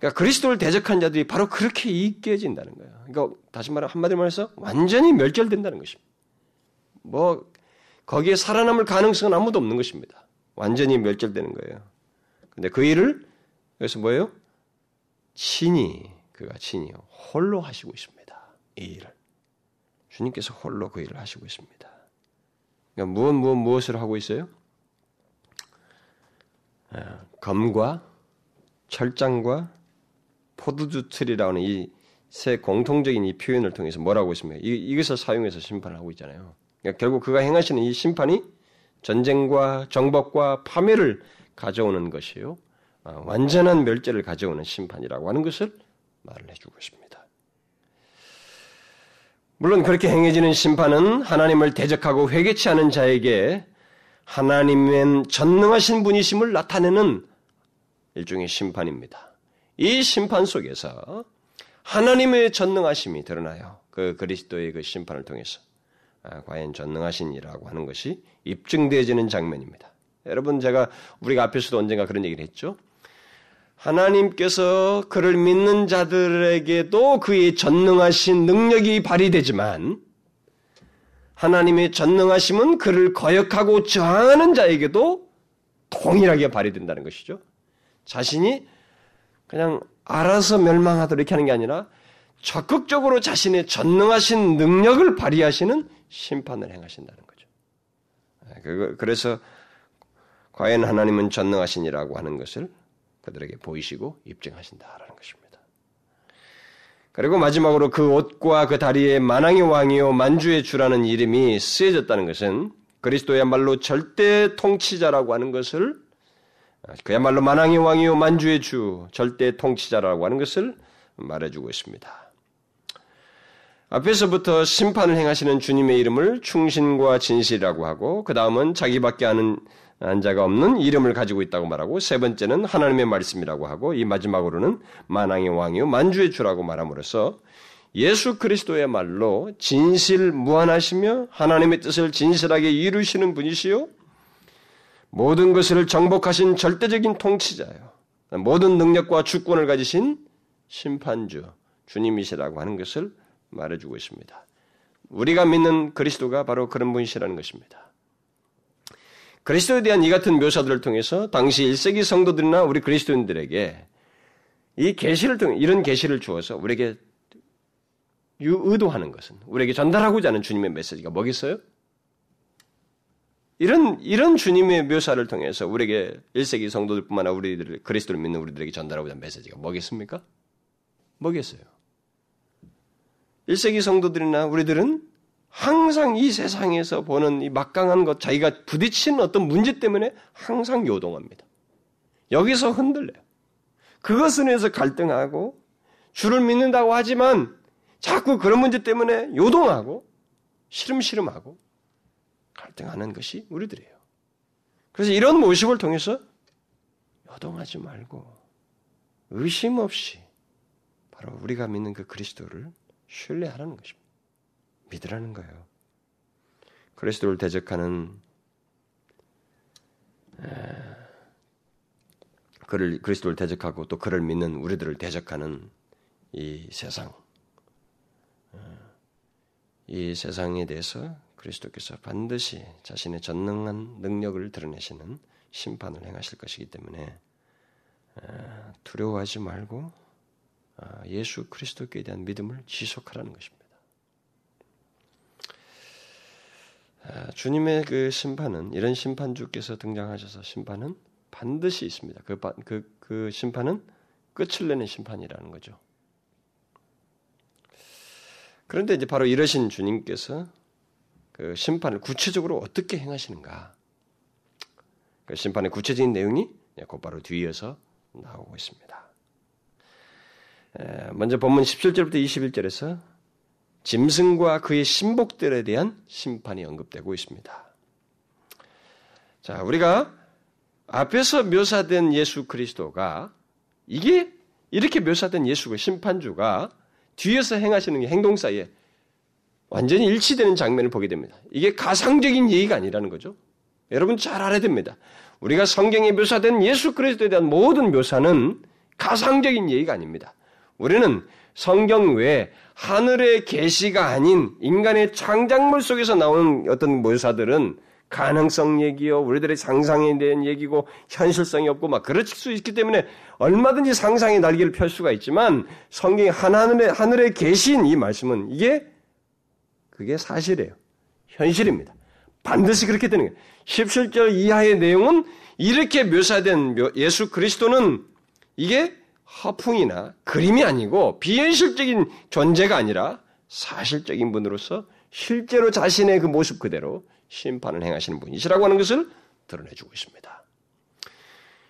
그러니까 그리스도를 대적한 자들이 바로 그렇게 익게진다는 거예요. 그러니까 다시 말해 한마디로 말해서 완전히 멸절된다는 것입니다. 뭐 거기에 살아남을 가능성은 아무도 없는 것입니다. 완전히 멸절되는 거예요. 근데 그 일을 여기서 뭐예요? 친히 그가 친히 홀로 하시고 있습니다. 이 일을 주님께서 홀로 그 일을 하시고 있습니다. 그러니까 무엇 무엇 무엇을 하고 있어요? 아, 검과 철장과 포도주 틀이라는 이 세 공통적인 이 표현을 통해서 뭐라고 있습니까? 이, 이것을 사용해서 심판을 하고 있잖아요. 그러니까 결국 그가 행하시는 이 심판이 전쟁과 정복과 파멸을 가져오는 것이요. 아, 완전한 멸죄를 가져오는 심판이라고 하는 것을 말을 해주고 있습니다. 물론 그렇게 행해지는 심판은 하나님을 대적하고 회개치 않은 자에게 하나님은 전능하신 분이심을 나타내는 일종의 심판입니다. 이 심판 속에서 하나님의 전능하심이 드러나요. 그 그리스도의 그 심판을 통해서 아, 과연 전능하신이라고 하는 것이 입증되어지는 장면입니다. 여러분 제가 우리가 앞에서도 언젠가 그런 얘기를 했죠. 하나님께서 그를 믿는 자들에게도 그의 전능하신 능력이 발휘되지만 하나님의 전능하심은 그를 거역하고 저항하는 자에게도 동일하게 발휘된다는 것이죠. 자신이 그냥 알아서 멸망하도록 이렇게 하는 게 아니라 적극적으로 자신의 전능하신 능력을 발휘하시는 심판을 행하신다는 거죠. 네, 그래서 과연 하나님은 전능하신이라고 하는 것을 그들에게 보이시고 입증하신다라는 것입니다. 그리고 마지막으로 그 옷과 그 다리에 만왕의 왕이요 만주의 주라는 이름이 쓰여졌다는 것은 그리스도야말로 절대 통치자라고 하는 것을 그야말로 만왕의 왕이요 만주의 주 절대 통치자라고 하는 것을 말해주고 있습니다. 앞에서부터 심판을 행하시는 주님의 이름을 충신과 진실이라고 하고 그 다음은 자기밖에 아는 자가 없는 이름을 가지고 있다고 말하고 세 번째는 하나님의 말씀이라고 하고 이 마지막으로는 만왕의 왕이요 만주의 주라고 말함으로써 예수 그리스도의 말로 진실 무한하시며 하나님의 뜻을 진실하게 이루시는 분이시요. 모든 것을 정복하신 절대적인 통치자요. 모든 능력과 주권을 가지신 심판주 주님이시라고 하는 것을 말해주고 있습니다. 우리가 믿는 그리스도가 바로 그런 분이시라는 것입니다. 그리스도에 대한 이 같은 묘사들을 통해서 당시 1세기 성도들이나 우리 그리스도인들에게 이 계시를 통해 이런 계시를 주어서 우리에게 의도하는 것은 우리에게 전달하고자 하는 주님의 메시지가 뭐겠어요? 이런 이런 주님의 묘사를 통해서 우리에게 1세기 성도들뿐만 아니라 우리들 그리스도를 믿는 우리들에게 전달하고자 하는 메시지가 뭐겠습니까? 뭐겠어요? 1세기 성도들이나 우리들은 항상 이 세상에서 보는 이 막강한 것, 자기가 부딪히는 어떤 문제 때문에 항상 요동합니다. 여기서 흔들려요. 그것을 위해서 갈등하고 주를 믿는다고 하지만 자꾸 그런 문제 때문에 요동하고 시름시름하고 갈등하는 것이 우리들이에요. 그래서 이런 모습을 통해서 요동하지 말고 의심 없이 바로 우리가 믿는 그 그리스도를 신뢰하라는 것입니다. 믿으라는 거예요. 그리스도를 대적하는 그를 그리스도를 대적하고 또 그를 믿는 우리들을 대적하는 이 세상 이 세상에 대해서 그리스도께서 반드시 자신의 전능한 능력을 드러내시는 심판을 행하실 것이기 때문에 두려워하지 말고 아, 예수 그리스도께 대한 믿음을 지속하라는 것입니다. 아, 주님의 그 심판은 이런 심판주께서 등장하셔서 심판은 반드시 있습니다. 그, 그, 그 심판은 끝을 내는 심판이라는 거죠. 그런데 이제 바로 이러신 주님께서 그 심판을 구체적으로 어떻게 행하시는가? 그 심판의 구체적인 내용이 곧바로 뒤이어서 나오고 있습니다. 먼저 본문 17절부터 21절에서 짐승과 그의 신복들에 대한 심판이 언급되고 있습니다. 자, 우리가 앞에서 묘사된 예수 그리스도가 이게 이렇게 묘사된 예수가 심판주가 뒤에서 행하시는 행동 사이에 완전히 일치되는 장면을 보게 됩니다. 이게 가상적인 얘기가 아니라는 거죠. 여러분 잘 알아야 됩니다. 우리가 성경에 묘사된 예수 그리스도에 대한 모든 묘사는 가상적인 얘기가 아닙니다. 우리는 성경 외에 하늘의 계시가 아닌 인간의 창작물 속에서 나오는 어떤 묘사들은 가능성 얘기요, 우리들의 상상에 대한 얘기고 현실성이 없고 막 그럴 수 있기 때문에 얼마든지 상상의 날개를 펼 수가 있지만 성경의 하늘의 하늘의 계신 이 말씀은 이게 그게 사실이에요. 현실입니다. 반드시 그렇게 되는 거예요. 17절 이하의 내용은 이렇게 묘사된 예수 그리스도는 이게 허풍이나 그림이 아니고 비현실적인 존재가 아니라 사실적인 분으로서 실제로 자신의 그 모습 그대로 심판을 행하시는 분이시라고 하는 것을 드러내주고 있습니다.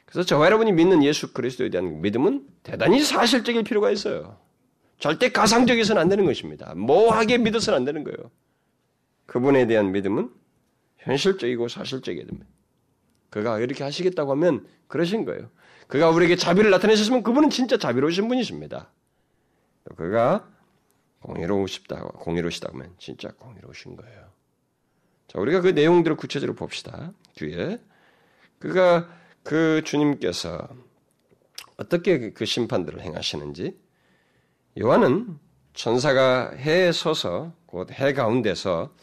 그래서 저와 여러분이 믿는 예수 그리스도에 대한 믿음은 대단히 사실적일 필요가 있어요. 절대 가상적이서는 안 되는 것입니다. 모하게 믿어서는 안 되는 거예요. 그분에 대한 믿음은 현실적이고 사실적이어야 됩니다. 그가 이렇게 하시겠다고 하면 그러신 거예요. 그가 우리에게 자비를 나타내셨으면 그분은 진짜 자비로우신 분이십니다. 그가 공의로우시다, 공의로우시다 면 진짜 공의로우신 거예요. 자, 우리가 그 내용들을 구체적으로 봅시다. 뒤에. 그가 그 주님께서 어떻게 그 심판들을 행하시는지 요한은 천사가 해에 서서 곧 해 가운데서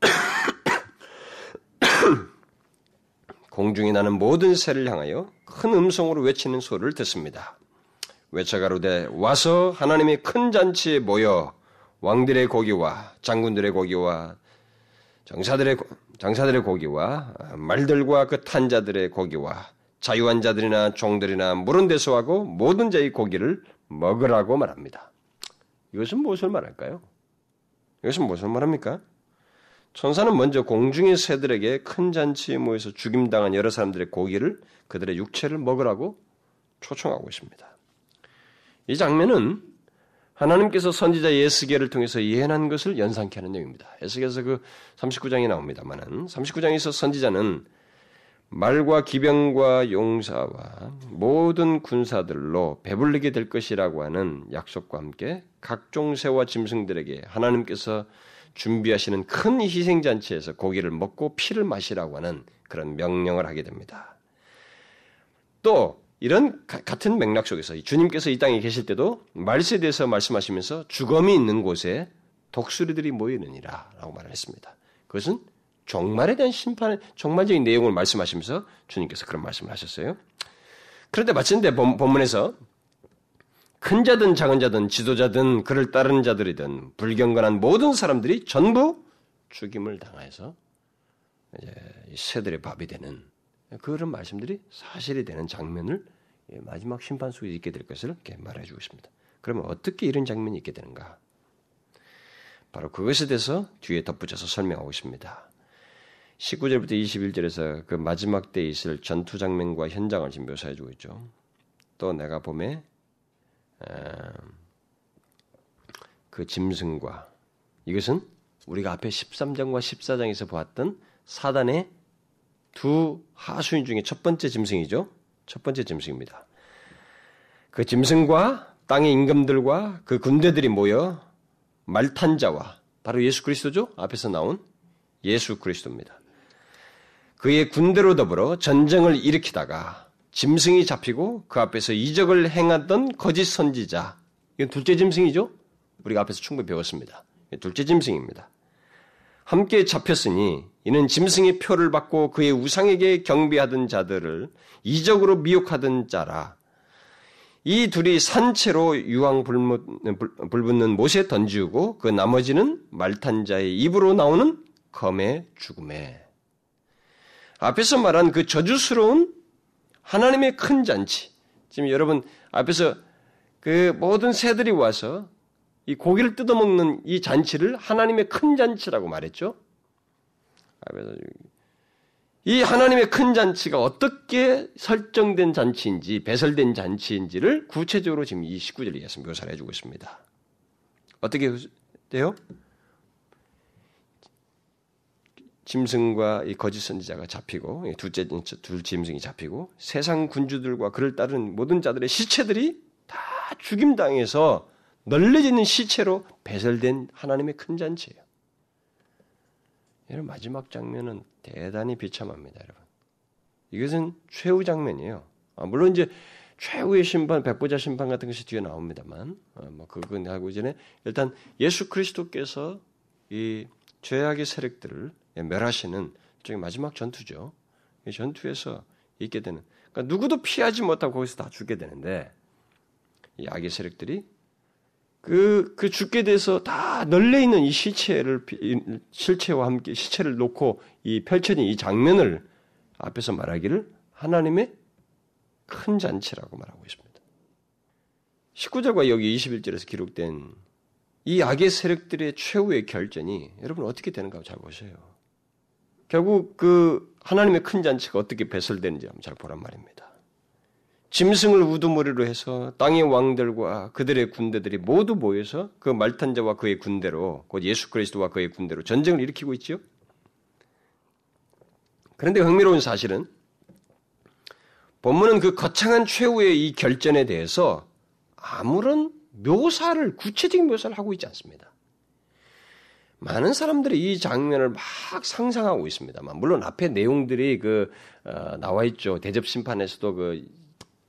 공중에 나는 모든 새를 향하여 큰 음성으로 외치는 소리를 듣습니다. 외쳐가로되 와서 하나님의 큰 잔치에 모여 왕들의 고기와 장군들의 고기와 정사들의 장사들의 고기와 말들과 그 탄자들의 고기와 자유한 자들이나 종들이나 물은 데서 하고 모든 자의 고기를 먹으라고 말합니다. 이것은 무엇을 말할까요? 이것은 무엇을 말합니까? 천사는 먼저 공중의 새들에게 큰 잔치에 모여서 죽임당한 여러 사람들의 고기를 그들의 육체를 먹으라고 초청하고 있습니다. 이 장면은 하나님께서 선지자 예스계를 통해서 예언한 것을 연상케 하는 내용입니다. 예스계에서 그 39장에 나옵니다만은 39장에서 선지자는 말과 기병과 용사와 모든 군사들로 배불리게 될 것이라고 하는 약속과 함께 각종 새와 짐승들에게 하나님께서 준비하시는 큰 희생잔치에서 고기를 먹고 피를 마시라고 하는 그런 명령을 하게 됩니다. 또 이런 같은 맥락 속에서 주님께서 이 땅에 계실 때도 말세에 대해서 말씀하시면서 주검이 있는 곳에 독수리들이 모이느니라 라고 말을 했습니다. 그것은 종말에 대한 심판의 종말적인 내용을 말씀하시면서 주님께서 그런 말씀을 하셨어요. 그런데 마침내 본문에서 큰 자든 작은 자든 지도자든 그를 따르는 자들이든 불경건한 모든 사람들이 전부 죽임을 당해서 이제 새들의 밥이 되는 그런 말씀들이 사실이 되는 장면을 마지막 심판 속에 있게 될 것을 이렇게 말해주고 있습니다. 그러면 어떻게 이런 장면이 있게 되는가? 바로 그것에 대해서 뒤에 덧붙여서 설명하고 있습니다. 19절부터 21절에서 그 마지막 때에 있을 전투 장면과 현장을 지금 묘사해주고 있죠. 또 내가 봄에 그 짐승과 이것은 우리가 앞에 13장과 14장에서 보았던 사단의 두 하수인 중에 첫 번째 짐승이죠. 첫 번째 짐승입니다. 그 짐승과 땅의 임금들과 그 군대들이 모여 말탄 자와 바로 예수 그리스도죠. 앞에서 나온 예수 그리스도입니다. 그의 군대로 더불어 전쟁을 일으키다가 짐승이 잡히고 그 앞에서 이적을 행하던 거짓 선지자. 이건 둘째 짐승이죠? 우리가 앞에서 충분히 배웠습니다. 둘째 짐승입니다. 함께 잡혔으니 이는 짐승의 표를 받고 그의 우상에게 경배하던 자들을 이적으로 미혹하던 자라. 이 둘이 산채로 유황 불붙는 못에 던지고 그 나머지는 말탄 자의 입으로 나오는 검의 죽음에 앞에서 말한 그 저주스러운 하나님의 큰 잔치. 지금 여러분 앞에서 그 모든 새들이 와서 이 고기를 뜯어먹는 이 잔치를 하나님의 큰 잔치라고 말했죠. 이 하나님의 큰 잔치가 어떻게 설정된 잔치인지 배설된 잔치인지를 구체적으로 지금 이 19절에 서 묘사를 해주고 있습니다. 어떻게 돼요? 짐승과 이 거짓 선지자가 잡히고 둘째 둘 짐승이 잡히고 세상 군주들과 그를 따르는 모든 자들의 시체들이 다 죽임 당해서 널려지는 시체로 배설된 하나님의 큰 잔치예요. 여러분 마지막 장면은 대단히 비참합니다, 여러분. 이것은 최후 장면이에요. 아, 물론 이제 최후의 심판, 백보자 심판 같은 것이 뒤에 나옵니다만, 아, 뭐 그건 하고 이전에 일단 예수 그리스도께서 이 죄악의 세력들을 멸하시는 일종의 마지막 전투죠. 이 전투에서 있게 되는, 그러니까 누구도 피하지 못하고 거기서 다 죽게 되는데, 이 악의 세력들이 그, 그 죽게 돼서 다 널려 있는 이 시체를, 실체와 함께 시체를 놓고 이 펼쳐진 이 장면을 앞에서 말하기를 하나님의 큰 잔치라고 말하고 있습니다. 19절과 여기 21절에서 기록된 이 악의 세력들의 최후의 결전이 여러분 어떻게 되는가 잘 보세요. 결국 그 하나님의 큰 잔치가 어떻게 배설되는지 한번 잘 보란 말입니다. 짐승을 우두머리로 해서 땅의 왕들과 그들의 군대들이 모두 모여서 그 말탄자와 그의 군대로 곧 예수 그리스도와 그의 군대로 전쟁을 일으키고 있죠. 그런데 흥미로운 사실은 본문은 그 거창한 최후의 이 결전에 대해서 아무런 묘사를 구체적인 묘사를 하고 있지 않습니다. 많은 사람들이 이 장면을 막 상상하고 있습니다만 물론 앞에 내용들이 그 어, 나와 있죠. 대접 심판에서도 그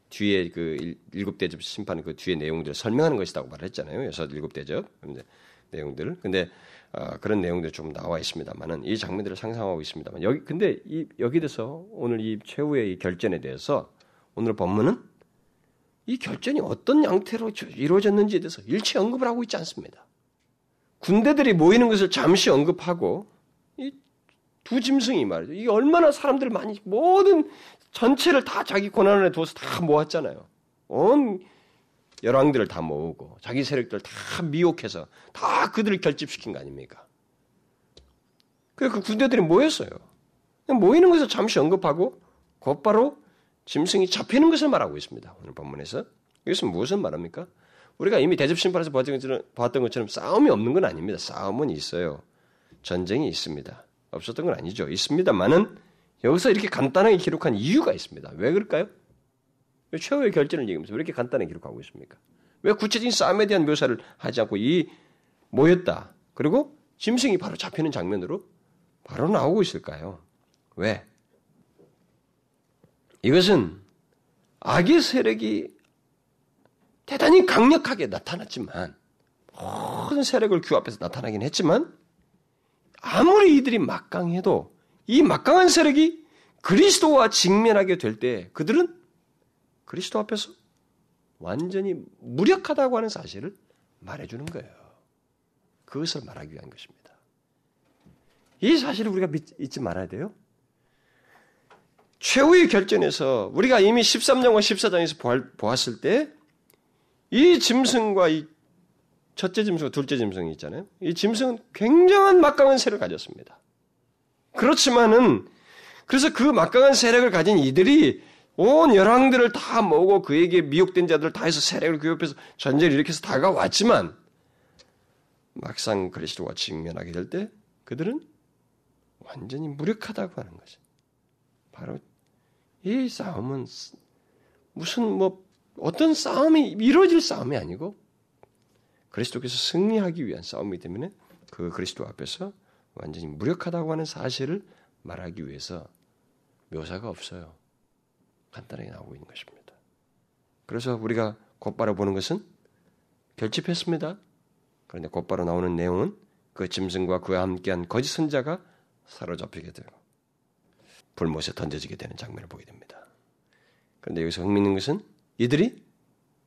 뒤에 그 일곱 대접 심판 그 뒤에 내용들을 설명하는 것이라고 말했잖아요. 여섯 일곱 대접 내용들. 근데 어, 그런 내용들이 좀 나와 있습니다만은 이 장면들을 상상하고 있습니다만 여기 근데 이 여기 대해서 오늘 이 최후의 이 결전에 대해서 오늘 본문은 이 결전이 어떤 양태로 이루어졌는지에 대해서 일체 언급을 하고 있지 않습니다. 군대들이 모이는 것을 잠시 언급하고 이 두 짐승이 말이죠. 이게 얼마나 사람들 많이 모든 전체를 다 자기 권한 안에 두어서 다 모았잖아요. 온 열왕들을 다 모으고 자기 세력들 다 미혹해서 다 그들을 결집시킨 거 아닙니까? 그래서 그 군대들이 모였어요. 모이는 것을 잠시 언급하고 곧바로 짐승이 잡히는 것을 말하고 있습니다. 오늘 본문에서. 이것은 무엇을 말합니까? 우리가 이미 대접 심판에서 봤던 것처럼, 싸움이 없는 건 아닙니다. 싸움은 있어요. 전쟁이 있습니다. 없었던 건 아니죠. 있습니다만은 여기서 이렇게 간단하게 기록한 이유가 있습니다. 왜 그럴까요? 최후의 결전을 얘기하면서 왜 이렇게 간단하게 기록하고 있습니까? 왜 구체적인 싸움에 대한 묘사를 하지 않고 이 모였다. 그리고 짐승이 바로 잡히는 장면으로 바로 나오고 있을까요? 왜? 이것은 악의 세력이 대단히 강력하게 나타났지만 모든 세력을 규합해서 나타나긴 했지만 아무리 이들이 막강해도 이 막강한 세력이 그리스도와 직면하게 될 때 그들은 그리스도 앞에서 완전히 무력하다고 하는 사실을 말해주는 거예요. 그것을 말하기 위한 것입니다. 이 사실을 우리가 잊지 말아야 돼요. 최후의 결전에서 우리가 이미 13장과 14장에서 보았을 때 이 짐승과 이 첫째 짐승과 둘째 짐승이 있잖아요. 이 짐승은 굉장한 막강한 세력을 가졌습니다. 그렇지만은 그래서 그 막강한 세력을 가진 이들이 온 열왕들을 다 모으고 그에게 미혹된 자들 다 해서 세력을 교합해서 전쟁을 일으켜서 다가왔지만 막상 그리스도와 직면하게 될 때 그들은 완전히 무력하다고 하는 거죠. 바로 이 싸움은 무슨 뭐 어떤 싸움이 이루어질 싸움이 아니고 그리스도께서 승리하기 위한 싸움이기 때문에 그 그리스도 앞에서 완전히 무력하다고 하는 사실을 말하기 위해서 묘사가 없어요. 간단하게 나오고 있는 것입니다. 그래서 우리가 곧바로 보는 것은 결집했습니다. 그런데 곧바로 나오는 내용은 그 짐승과 그와 함께한 거짓 선자가 사로잡히게 되고 불못에 던져지게 되는 장면을 보게 됩니다. 그런데 여기서 흥미있는 것은 이들이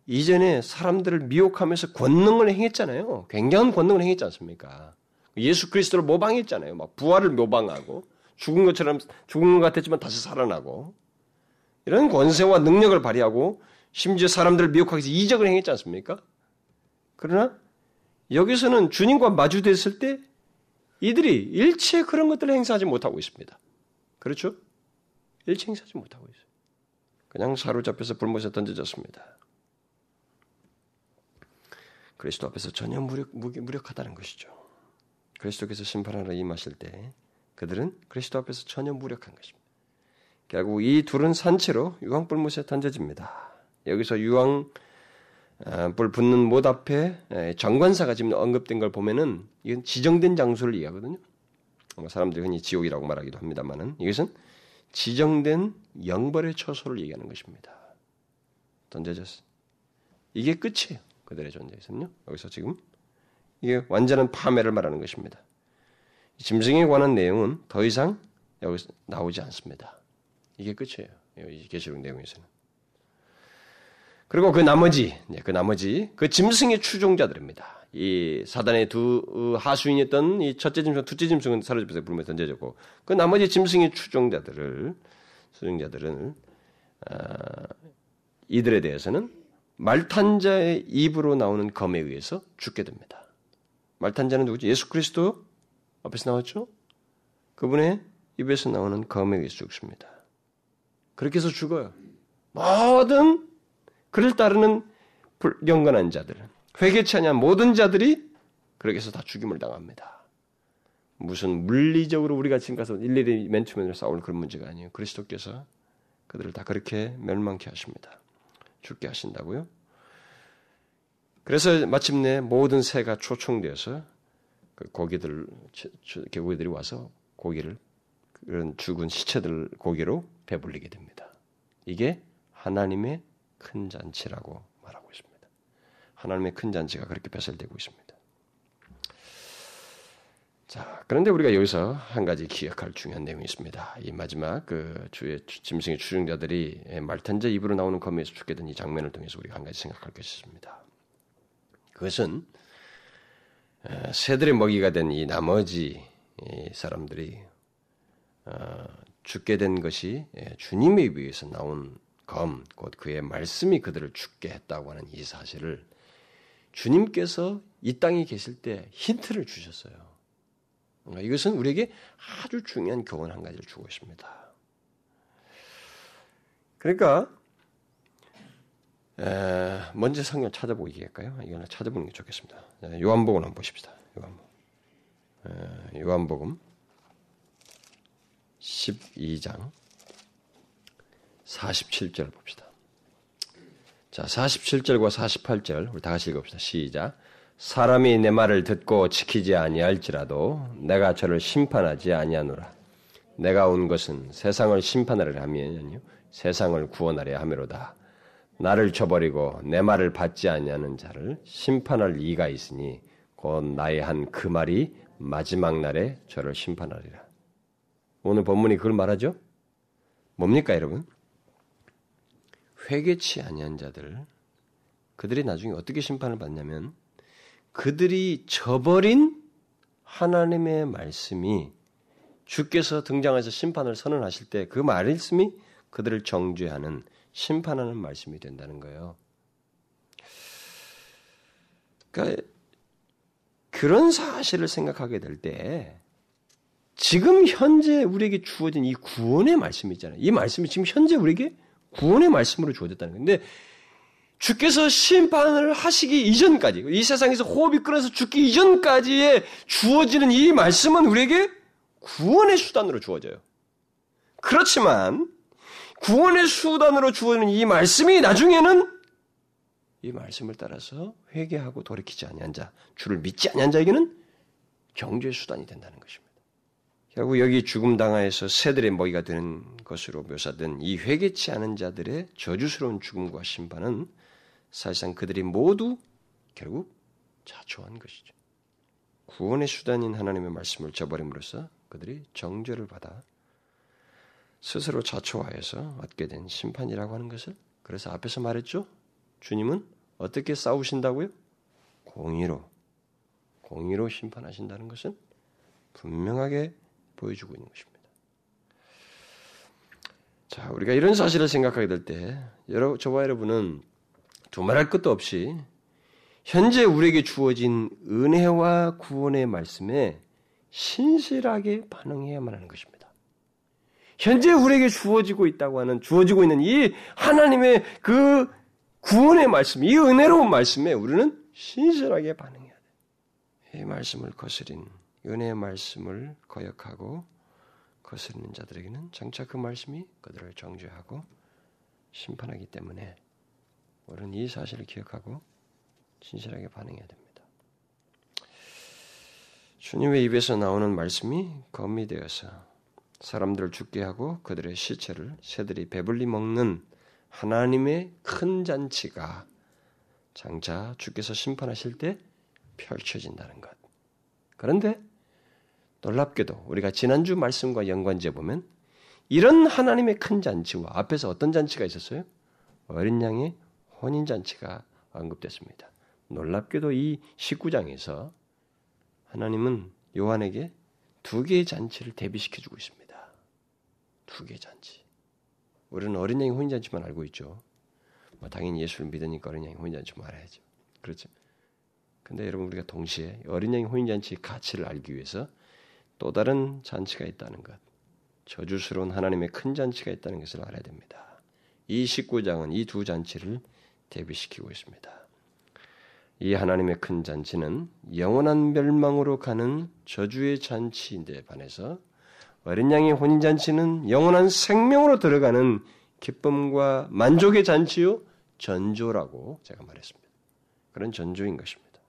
이전에 사람들을 미혹하면서 권능을 행했잖아요. 굉장한 권능을 행했지 않습니까? 예수 그리스도를 모방했잖아요. 막 부활을 모방하고 죽은 것처럼 죽은 것 같았지만 다시 살아나고 이런 권세와 능력을 발휘하고 심지어 사람들을 미혹하기 위해서 이적을 행했지 않습니까? 그러나 여기서는 주님과 마주됐을 때 이들이 일체 그런 것들을 행사하지 못하고 있습니다. 그렇죠? 일체 행사하지 못하고 있어요. 그냥 사로잡혀서 불못에 던져졌습니다. 그리스도 앞에서 전혀 무력, 무력하다는 것이죠. 그리스도께서 심판하러 임하실 때 그들은 그리스도 앞에서 전혀 무력한 것입니다. 결국 이 둘은 산채로 유황불못에 던져집니다. 여기서 유황불 아, 붙는 못 앞에 정관사가 지금 언급된 걸 보면은 이건 지정된 장소를 얘기하거든요. 뭐 사람들이 흔히 지옥이라고 말하기도 합니다만은 이것은 지정된 영벌의 처소를 얘기하는 것입니다. 던져졌어. 이게 끝이에요. 그들의 존재에서는요. 여기서 지금 이게 완전한 파멸을 말하는 것입니다. 짐승에 관한 내용은 더 이상 여기서 나오지 않습니다. 이게 끝이에요. 이 계시록 내용에서는. 그리고 그 나머지, 그 나머지 그 짐승의 추종자들입니다. 이 사단의 두 하수인이었던 이 첫째 짐승, 둘째 짐승은 사로잡혀서 불에 던져졌고 그 나머지 짐승의 추종자들을 수종자들은 어, 이들에 대해서는 말탄자의 입으로 나오는 검에 의해서 죽게 됩니다. 말탄자는 누구지? 예수 그리스도 앞에서 나왔죠? 그분의 입에서 나오는 검에 의해서 죽습니다. 그렇게 해서 죽어요. 모든 그를 따르는 영건한 자들, 회개치 않냐 모든 자들이 그렇게 해서 다 죽임을 당합니다. 무슨 물리적으로 우리가 지금 가서 일일이 맨투맨으로 싸울 그런 문제가 아니에요. 그리스도께서 그들을 다 그렇게 멸망케 하십니다. 죽게 하신다고요? 그래서 마침내 모든 새가 초청되어서 그 고기들 개고기들이 와서 고기를 그런 죽은 시체들 고기로 배불리게 됩니다. 이게 하나님의 큰 잔치라고. 하나님의 큰 잔치가 그렇게 배설되고 있습니다. 자, 그런데 우리가 여기서 한 가지 기억할 중요한 내용이 있습니다. 이 마지막 그 주의 짐승의 추종자들이 말탄자 입으로 나오는 검에서 죽게 된 이 장면을 통해서 우리가 한 가지 생각할 것이 있습니다. 그것은 새들의 먹이가 된 이 나머지 사람들이 어, 죽게 된 것이 주님에 의해서 나온 검, 곧 그의 말씀이 그들을 죽게 했다고 하는 이 사실을 주님께서 이 땅에 계실 때 힌트를 주셨어요. 이것은 우리에게 아주 중요한 교훈 한 가지를 주고 있습니다. 그러니까 에, 먼저 성경 찾아보기 할까요? 이거는 찾아보는 게 좋겠습니다. 요한복음 한번 보십시다. 요한복음. 에, 요한복음 12장 47절 봅시다. 자, 47절과 48절 우리 다 같이 읽읍시다. 시작. 사람이 내 말을 듣고 지키지 아니할지라도 내가 저를 심판하지 아니하노라. 내가 온 것은 세상을 심판하려 함이요 세상을 구원하려 함이로다. 나를 쳐버리고 내 말을 받지 아니하는 자를 심판할 이가 있으니 곧 나의 한 그 말이 마지막 날에 저를 심판하리라. 오늘 본문이 그걸 말하죠? 뭡니까, 여러분? 회개치 아니한 자들 그들이 나중에 어떻게 심판을 받냐면 그들이 저버린 하나님의 말씀이 주께서 등장해서 심판을 선언하실 때 그 말씀이 그들을 정죄하는 심판하는 말씀이 된다는 거예요. 그러니까 그런 사실을 생각하게 될 때 지금 현재 우리에게 주어진 이 구원의 말씀이 있잖아요. 이 말씀이 지금 현재 우리에게 구원의 말씀으로 주어졌다는 건데 주께서 심판을 하시기 이전까지 이 세상에서 호흡이 끊어서 죽기 이전까지에 주어지는 이 말씀은 우리에게 구원의 수단으로 주어져요. 그렇지만 구원의 수단으로 주어지는 이 말씀이 나중에는 이 말씀을 따라서 회개하고 돌이키지 아니한 자, 주를 믿지 아니한 자에게는 경주의 수단이 된다는 것입니다. 결국 여기 죽음 당하에서 새들의 먹이가 되는 것으로 묘사된 이 회개치 않은 자들의 저주스러운 죽음과 심판은 사실상 그들이 모두 결국 자초한 것이죠. 구원의 수단인 하나님의 말씀을 저버림으로써 그들이 정죄를 받아 스스로 자초하여서 얻게 된 심판이라고 하는 것을 그래서 앞에서 말했죠. 주님은 어떻게 싸우신다고요? 공의로 공의로 심판하신다는 것은 분명하게 보여주고 있는 것입니다. 자, 우리가 이런 사실을 생각하게 될 때, 여러 저와 여러분은 두말할 것도 없이 현재 우리에게 주어진 은혜와 구원의 말씀에 신실하게 반응해야만 하는 것입니다. 현재 우리에게 주어지고 있다고 하는 주어지고 있는 이 하나님의 그 구원의 말씀, 이 은혜로운 말씀에 우리는 신실하게 반응해야 돼. 이 말씀을 거스린 은혜의 말씀을 거역하고 거스르는 자들에게는 장차 그 말씀이 그들을 정죄하고 심판하기 때문에 우리는 이 사실을 기억하고 진실하게 반응해야 됩니다. 주님의 입에서 나오는 말씀이 검이 되어서 사람들을 죽게 하고 그들의 시체를 새들이 배불리 먹는 하나님의 큰 잔치가 장차 주께서 심판하실 때 펼쳐진다는 것. 그런데 놀랍게도 우리가 지난주 말씀과 연관지어 보면 이런 하나님의 큰 잔치와 앞에서 어떤 잔치가 있었어요? 어린 양의 혼인 잔치가 언급됐습니다. 놀랍게도 이 19장에서 하나님은 요한에게 두 개의 잔치를 대비시켜 주고 있습니다. 두 개의 잔치. 우리는 어린 양의 혼인 잔치만 알고 있죠. 뭐 당연히 예수를 믿으니까 어린 양이 혼인 잔치 말아야죠. 그렇죠? 근데 여러분 우리가 동시에 어린 양의 혼인 잔치의 가치를 알기 위해서 또 다른 잔치가 있다는 것, 저주스러운 하나님의 큰 잔치가 있다는 것을 알아야 됩니다. 이 19장은 이 두 잔치를 대비시키고 있습니다. 이 하나님의 큰 잔치는 영원한 멸망으로 가는 저주의 잔치인데 반해서 어린 양의 혼인 잔치는 영원한 생명으로 들어가는 기쁨과 만족의 잔치요 전조라고 제가 말했습니다. 그런 전조인 것입니다.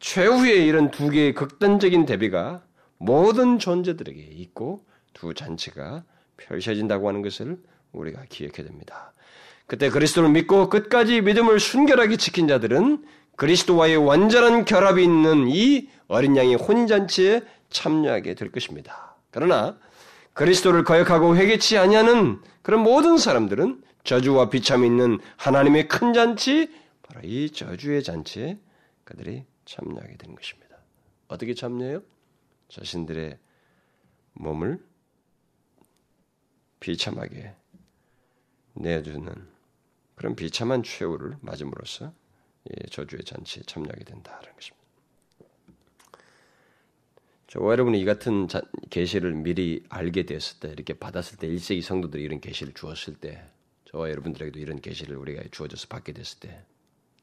최후의 이런 두 개의 극단적인 대비가 모든 존재들에게 있고 두 잔치가 펼쳐진다고 하는 것을 우리가 기억해야 됩니다. 그때 그리스도를 믿고 끝까지 믿음을 순결하게 지킨 자들은 그리스도와의 완전한 결합이 있는 이 어린 양의 혼인잔치에 참여하게 될 것입니다. 그러나 그리스도를 거역하고 회개치 아니하는 그런 모든 사람들은 저주와 비참이 있는 하나님의 큰 잔치, 바로 이 저주의 잔치에 그들이 참여하게 되는 것입니다. 어떻게 참여해요? 자신들의 몸을 비참하게 내주는 그런 비참한 최후를 맞음으로써 저주의 잔치에 참여하게 된다는 것입니다. 저와 여러분이 이 같은 계시를 미리 알게 됐을 때, 이렇게 받았을 때, 1세기 성도들이 이런 계시를 주었을 때, 저와 여러분들에게도 이런 계시를 우리가 주어져서 받게 됐을 때,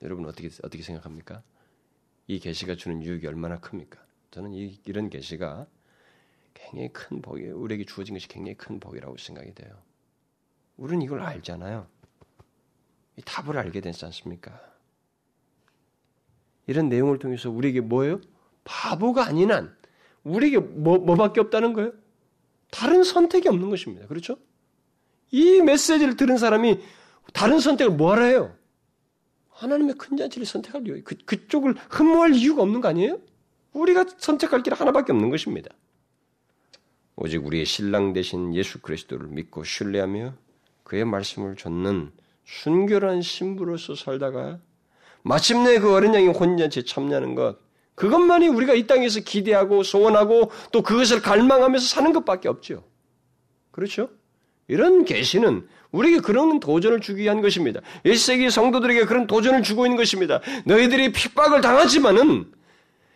여러분 어떻게 어떻게 생각합니까? 이 계시가 주는 유익이 얼마나 큽니까? 저는 이, 이런 계시가 굉장히 큰 복이 우리에게 주어진 것이 굉장히 큰 복이라고 생각이 돼요. 우리는 이걸 알잖아요. 이 답을 알게 되지 않습니까? 이런 내용을 통해서 우리에게 뭐예요? 바보가 아닌 한 우리에게 뭐, 뭐밖에 없다는 거예요? 다른 선택이 없는 것입니다. 그렇죠? 이 메시지를 들은 사람이 다른 선택을 뭐하라 해요? 하나님의 큰 잔치를 선택할 이유, 그, 그쪽을 흠모할 이유가 없는 거 아니에요? 우리가 선택할 길 하나밖에 없는 것입니다. 오직 우리의 신랑 대신 예수 그리스도를 믿고 신뢰하며 그의 말씀을 좇는 순결한 신부로서 살다가 마침내 그 어린 양의 혼인잔치에 참여하는 것, 그것만이 우리가 이 땅에서 기대하고 소원하고 또 그것을 갈망하면서 사는 것밖에 없죠. 그렇죠? 이런 계시는 우리에게 그런 도전을 주기 위한 것입니다. 1세기 성도들에게 그런 도전을 주고 있는 것입니다. 너희들이 핍박을 당하지만은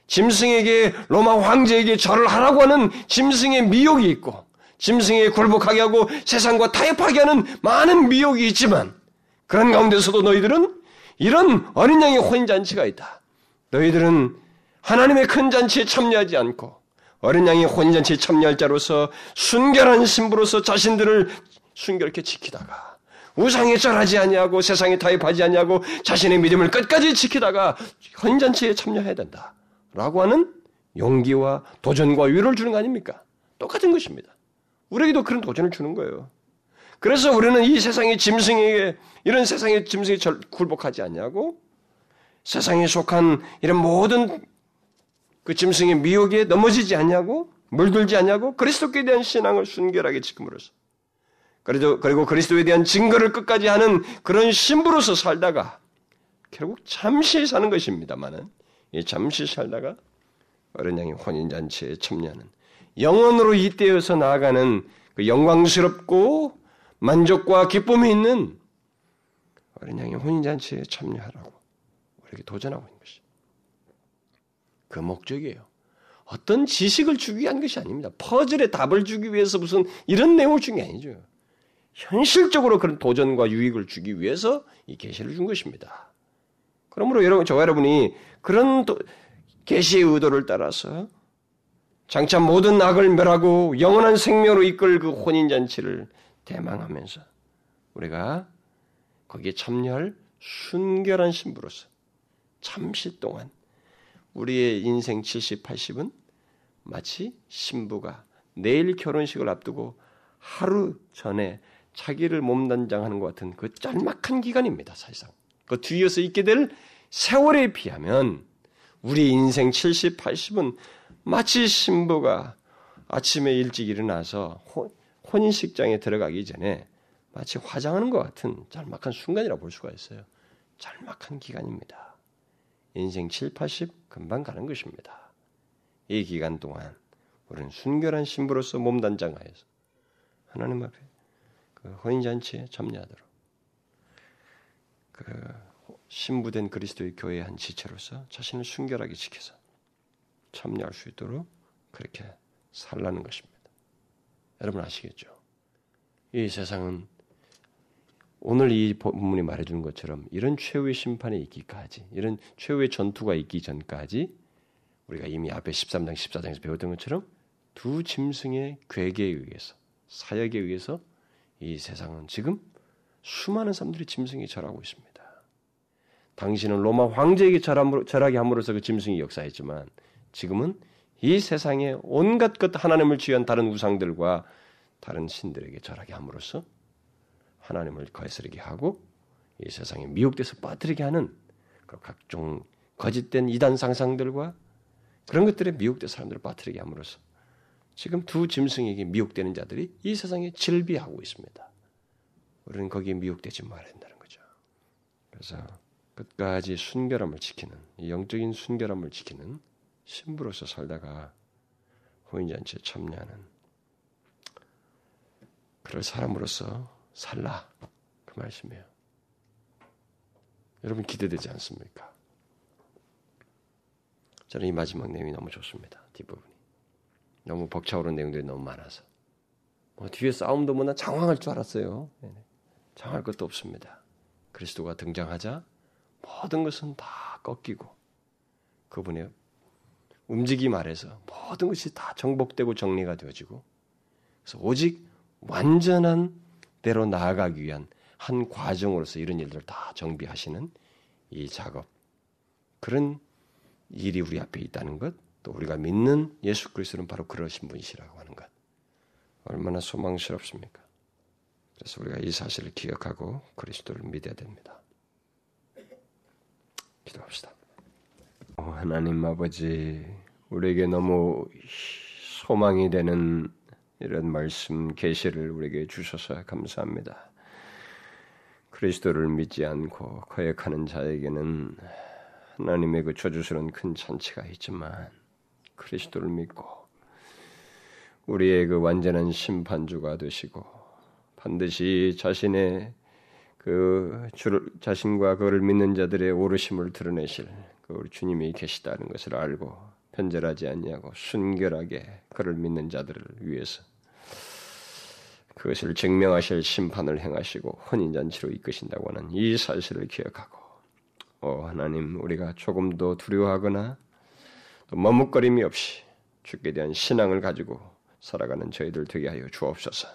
짐승에게 로마 황제에게 절을 하라고 하는 짐승의 미혹이 있고 짐승에 굴복하게 하고 세상과 타협하게 하는 많은 미혹이 있지만 그런 가운데서도 너희들은 이런 어린 양의 혼인잔치가 있다. 너희들은 하나님의 큰 잔치에 참여하지 않고 어린 양의 혼인잔치에 참여할 자로서 순결한 신부로서 자신들을 순결케 지키다가 우상에 절하지 아니하고 세상에 타협하지 아니하고 자신의 믿음을 끝까지 지키다가 혼인잔치에 참여해야 된다. 라고 하는 용기와 도전과 위로를 주는 거 아닙니까? 똑같은 것입니다. 우리에게도 그런 도전을 주는 거예요. 그래서 우리는 이 세상의 짐승에게 이런 세상의 짐승에 굴복하지 않냐고 세상에 속한 이런 모든 그 짐승의 미혹에 넘어지지 않냐고 물들지 않냐고 그리스도께 대한 신앙을 순결하게 지킴으로써 그리고, 그리고 그리스도에 대한 증거를 끝까지 하는 그런 신부로서 살다가 결국 잠시 사는 것입니다만은 이 잠시 살다가 어린 양의 혼인잔치에 참여하는 영원으로 이때여서 나아가는 그 영광스럽고 만족과 기쁨이 있는 어린 양의 혼인잔치에 참여하라고 우리에게 도전하고 있는 것이. 그 목적이에요. 어떤 지식을 주기 위한 것이 아닙니다. 퍼즐에 답을 주기 위해서 무슨 이런 내용을 준 게 아니죠. 현실적으로 그런 도전과 유익을 주기 위해서 이 계시를 준 것입니다. 그러므로 여러분, 저 여러분이 그런 계시의 의도를 따라서 장차 모든 악을 멸하고 영원한 생명으로 이끌 그 혼인잔치를 대망하면서 우리가 거기에 참여할 순결한 신부로서 잠시 동안 우리의 인생 70, 80은 마치 신부가 내일 결혼식을 앞두고 하루 전에 자기를 몸단장하는 것 같은 그 짤막한 기간입니다, 사실상. 그 뒤에서 있게 될 세월에 비하면 우리 인생 70, 80은 마치 신부가 아침에 일찍 일어나서 혼인식장에 들어가기 전에 마치 화장하는 것 같은 짤막한 순간이라고 볼 수가 있어요. 짤막한 기간입니다. 인생 7, 80 금방 가는 것입니다. 이 기간 동안 우리는 순결한 신부로서 몸 단장하여서 하나님 앞에 그 혼인잔치에 참여하도록 그 신부된 그리스도의 교회의 한 지체로서 자신을 순결하게 지켜서 참여할 수 있도록 그렇게 살라는 것입니다. 여러분 아시겠죠? 이 세상은 오늘 이 본문이 말해주는 것처럼 이런 최후의 심판이 있기까지, 이런 최후의 전투가 있기 전까지 우리가 이미 앞에 13장, 14장에서 배웠던 것처럼 두 짐승의 괴계에 의해서, 사역에 의해서 이 세상은 지금 수많은 사람들이 짐승이 절하고 있습니다. 당신은 로마 황제에게 절하게 함으로써 그 짐승이 역사했지만 지금은 이 세상에 온갖 것 하나님을 취한 다른 우상들과 다른 신들에게 절하게 함으로써 하나님을 거스르게 하고 이 세상에 미혹돼서 빠뜨리게 하는 그 각종 거짓된 이단 상상들과 그런 것들에 미혹된 사람들을 빠뜨리게 함으로써 지금 두 짐승에게 미혹되는 자들이 이 세상에 질비하고 있습니다. 우리는 거기에 미혹되지 말아야 된다는 거죠. 그래서 끝까지 순결함을 지키는 영적인 순결함을 지키는 신부로서 살다가 호인잔치에 참여하는 그럴 사람으로서 살라 그 말씀이에요. 여러분 기대되지 않습니까? 저는 이 마지막 내용이 너무 좋습니다. 뒷부분이 너무 벅차오른 내용들이 너무 많아서 뭐 뒤에 싸움도 뭐나 장황할 줄 알았어요. 장할 것도 없습니다. 그리스도가 등장하자 모든 것은 다 꺾이고 그분의 움직임 아래서 모든 것이 다 정복되고 정리가 되어지고 그래서 오직 완전한 대로 나아가기 위한 한 과정으로서 이런 일들을 다 정비하시는 이 작업 그런 일이 우리 앞에 있다는 것, 또 우리가 믿는 예수 그리스도는 바로 그러신 분이시라고 하는 것, 얼마나 소망스럽습니까? 그래서 우리가 이 사실을 기억하고 그리스도를 믿어야 됩니다. 기도합시다. 하나님 아버지, 우리에게 너무 소망이 되는 이런 말씀 계시를 우리에게 주셔서 감사합니다. 그리스도를 믿지 않고 거역하는 자에게는 하나님의 그 저주스러운 큰 잔치가 있지만 그리스도를 믿고 우리의 그 완전한 심판주가 되시고 반드시 자신의 그 주를 자신과 그를 믿는 자들의 오르심을 드러내실 그 우리 주님이 계시다는 것을 알고 편절하지 않냐고 순결하게 그를 믿는 자들을 위해서 그것을 증명하실 심판을 행하시고 혼인잔치로 이끄신다고 하는 이 사실을 기억하고 오 하나님 우리가 조금도 두려워하거나 또 머뭇거림이 없이 죽게 대한 신앙을 가지고 살아가는 저희들 되게 하여 주옵소서.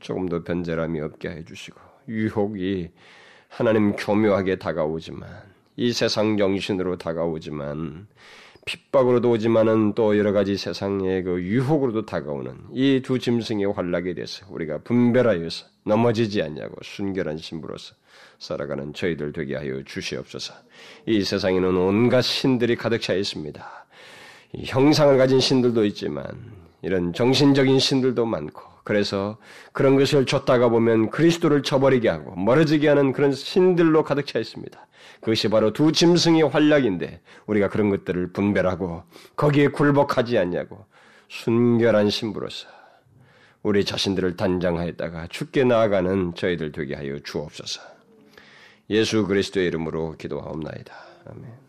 조금도 변절함이 없게 해 주시고 유혹이 하나님 교묘하게 다가오지만 이 세상 정신으로 다가오지만 핍박으로도 오지만은 또 여러 가지 세상의 그 유혹으로도 다가오는 이 두 짐승의 환락에 대해서 우리가 분별하여서 넘어지지 않냐고 순결한 신부로서 살아가는 저희들 되게 하여 주시옵소서. 이 세상에는 온갖 신들이 가득 차 있습니다. 형상을 가진 신들도 있지만 이런 정신적인 신들도 많고 그래서 그런 것을 줬다가 보면 그리스도를 쳐버리게 하고 멀어지게 하는 그런 신들로 가득 차 있습니다. 그것이 바로 두 짐승의 활약인데 우리가 그런 것들을 분별하고 거기에 굴복하지 않냐고 순결한 신부로서 우리 자신들을 단장하였다가 죽게 나아가는 저희들 되게 하여 주옵소서. 예수 그리스도의 이름으로 기도하옵나이다. 아멘.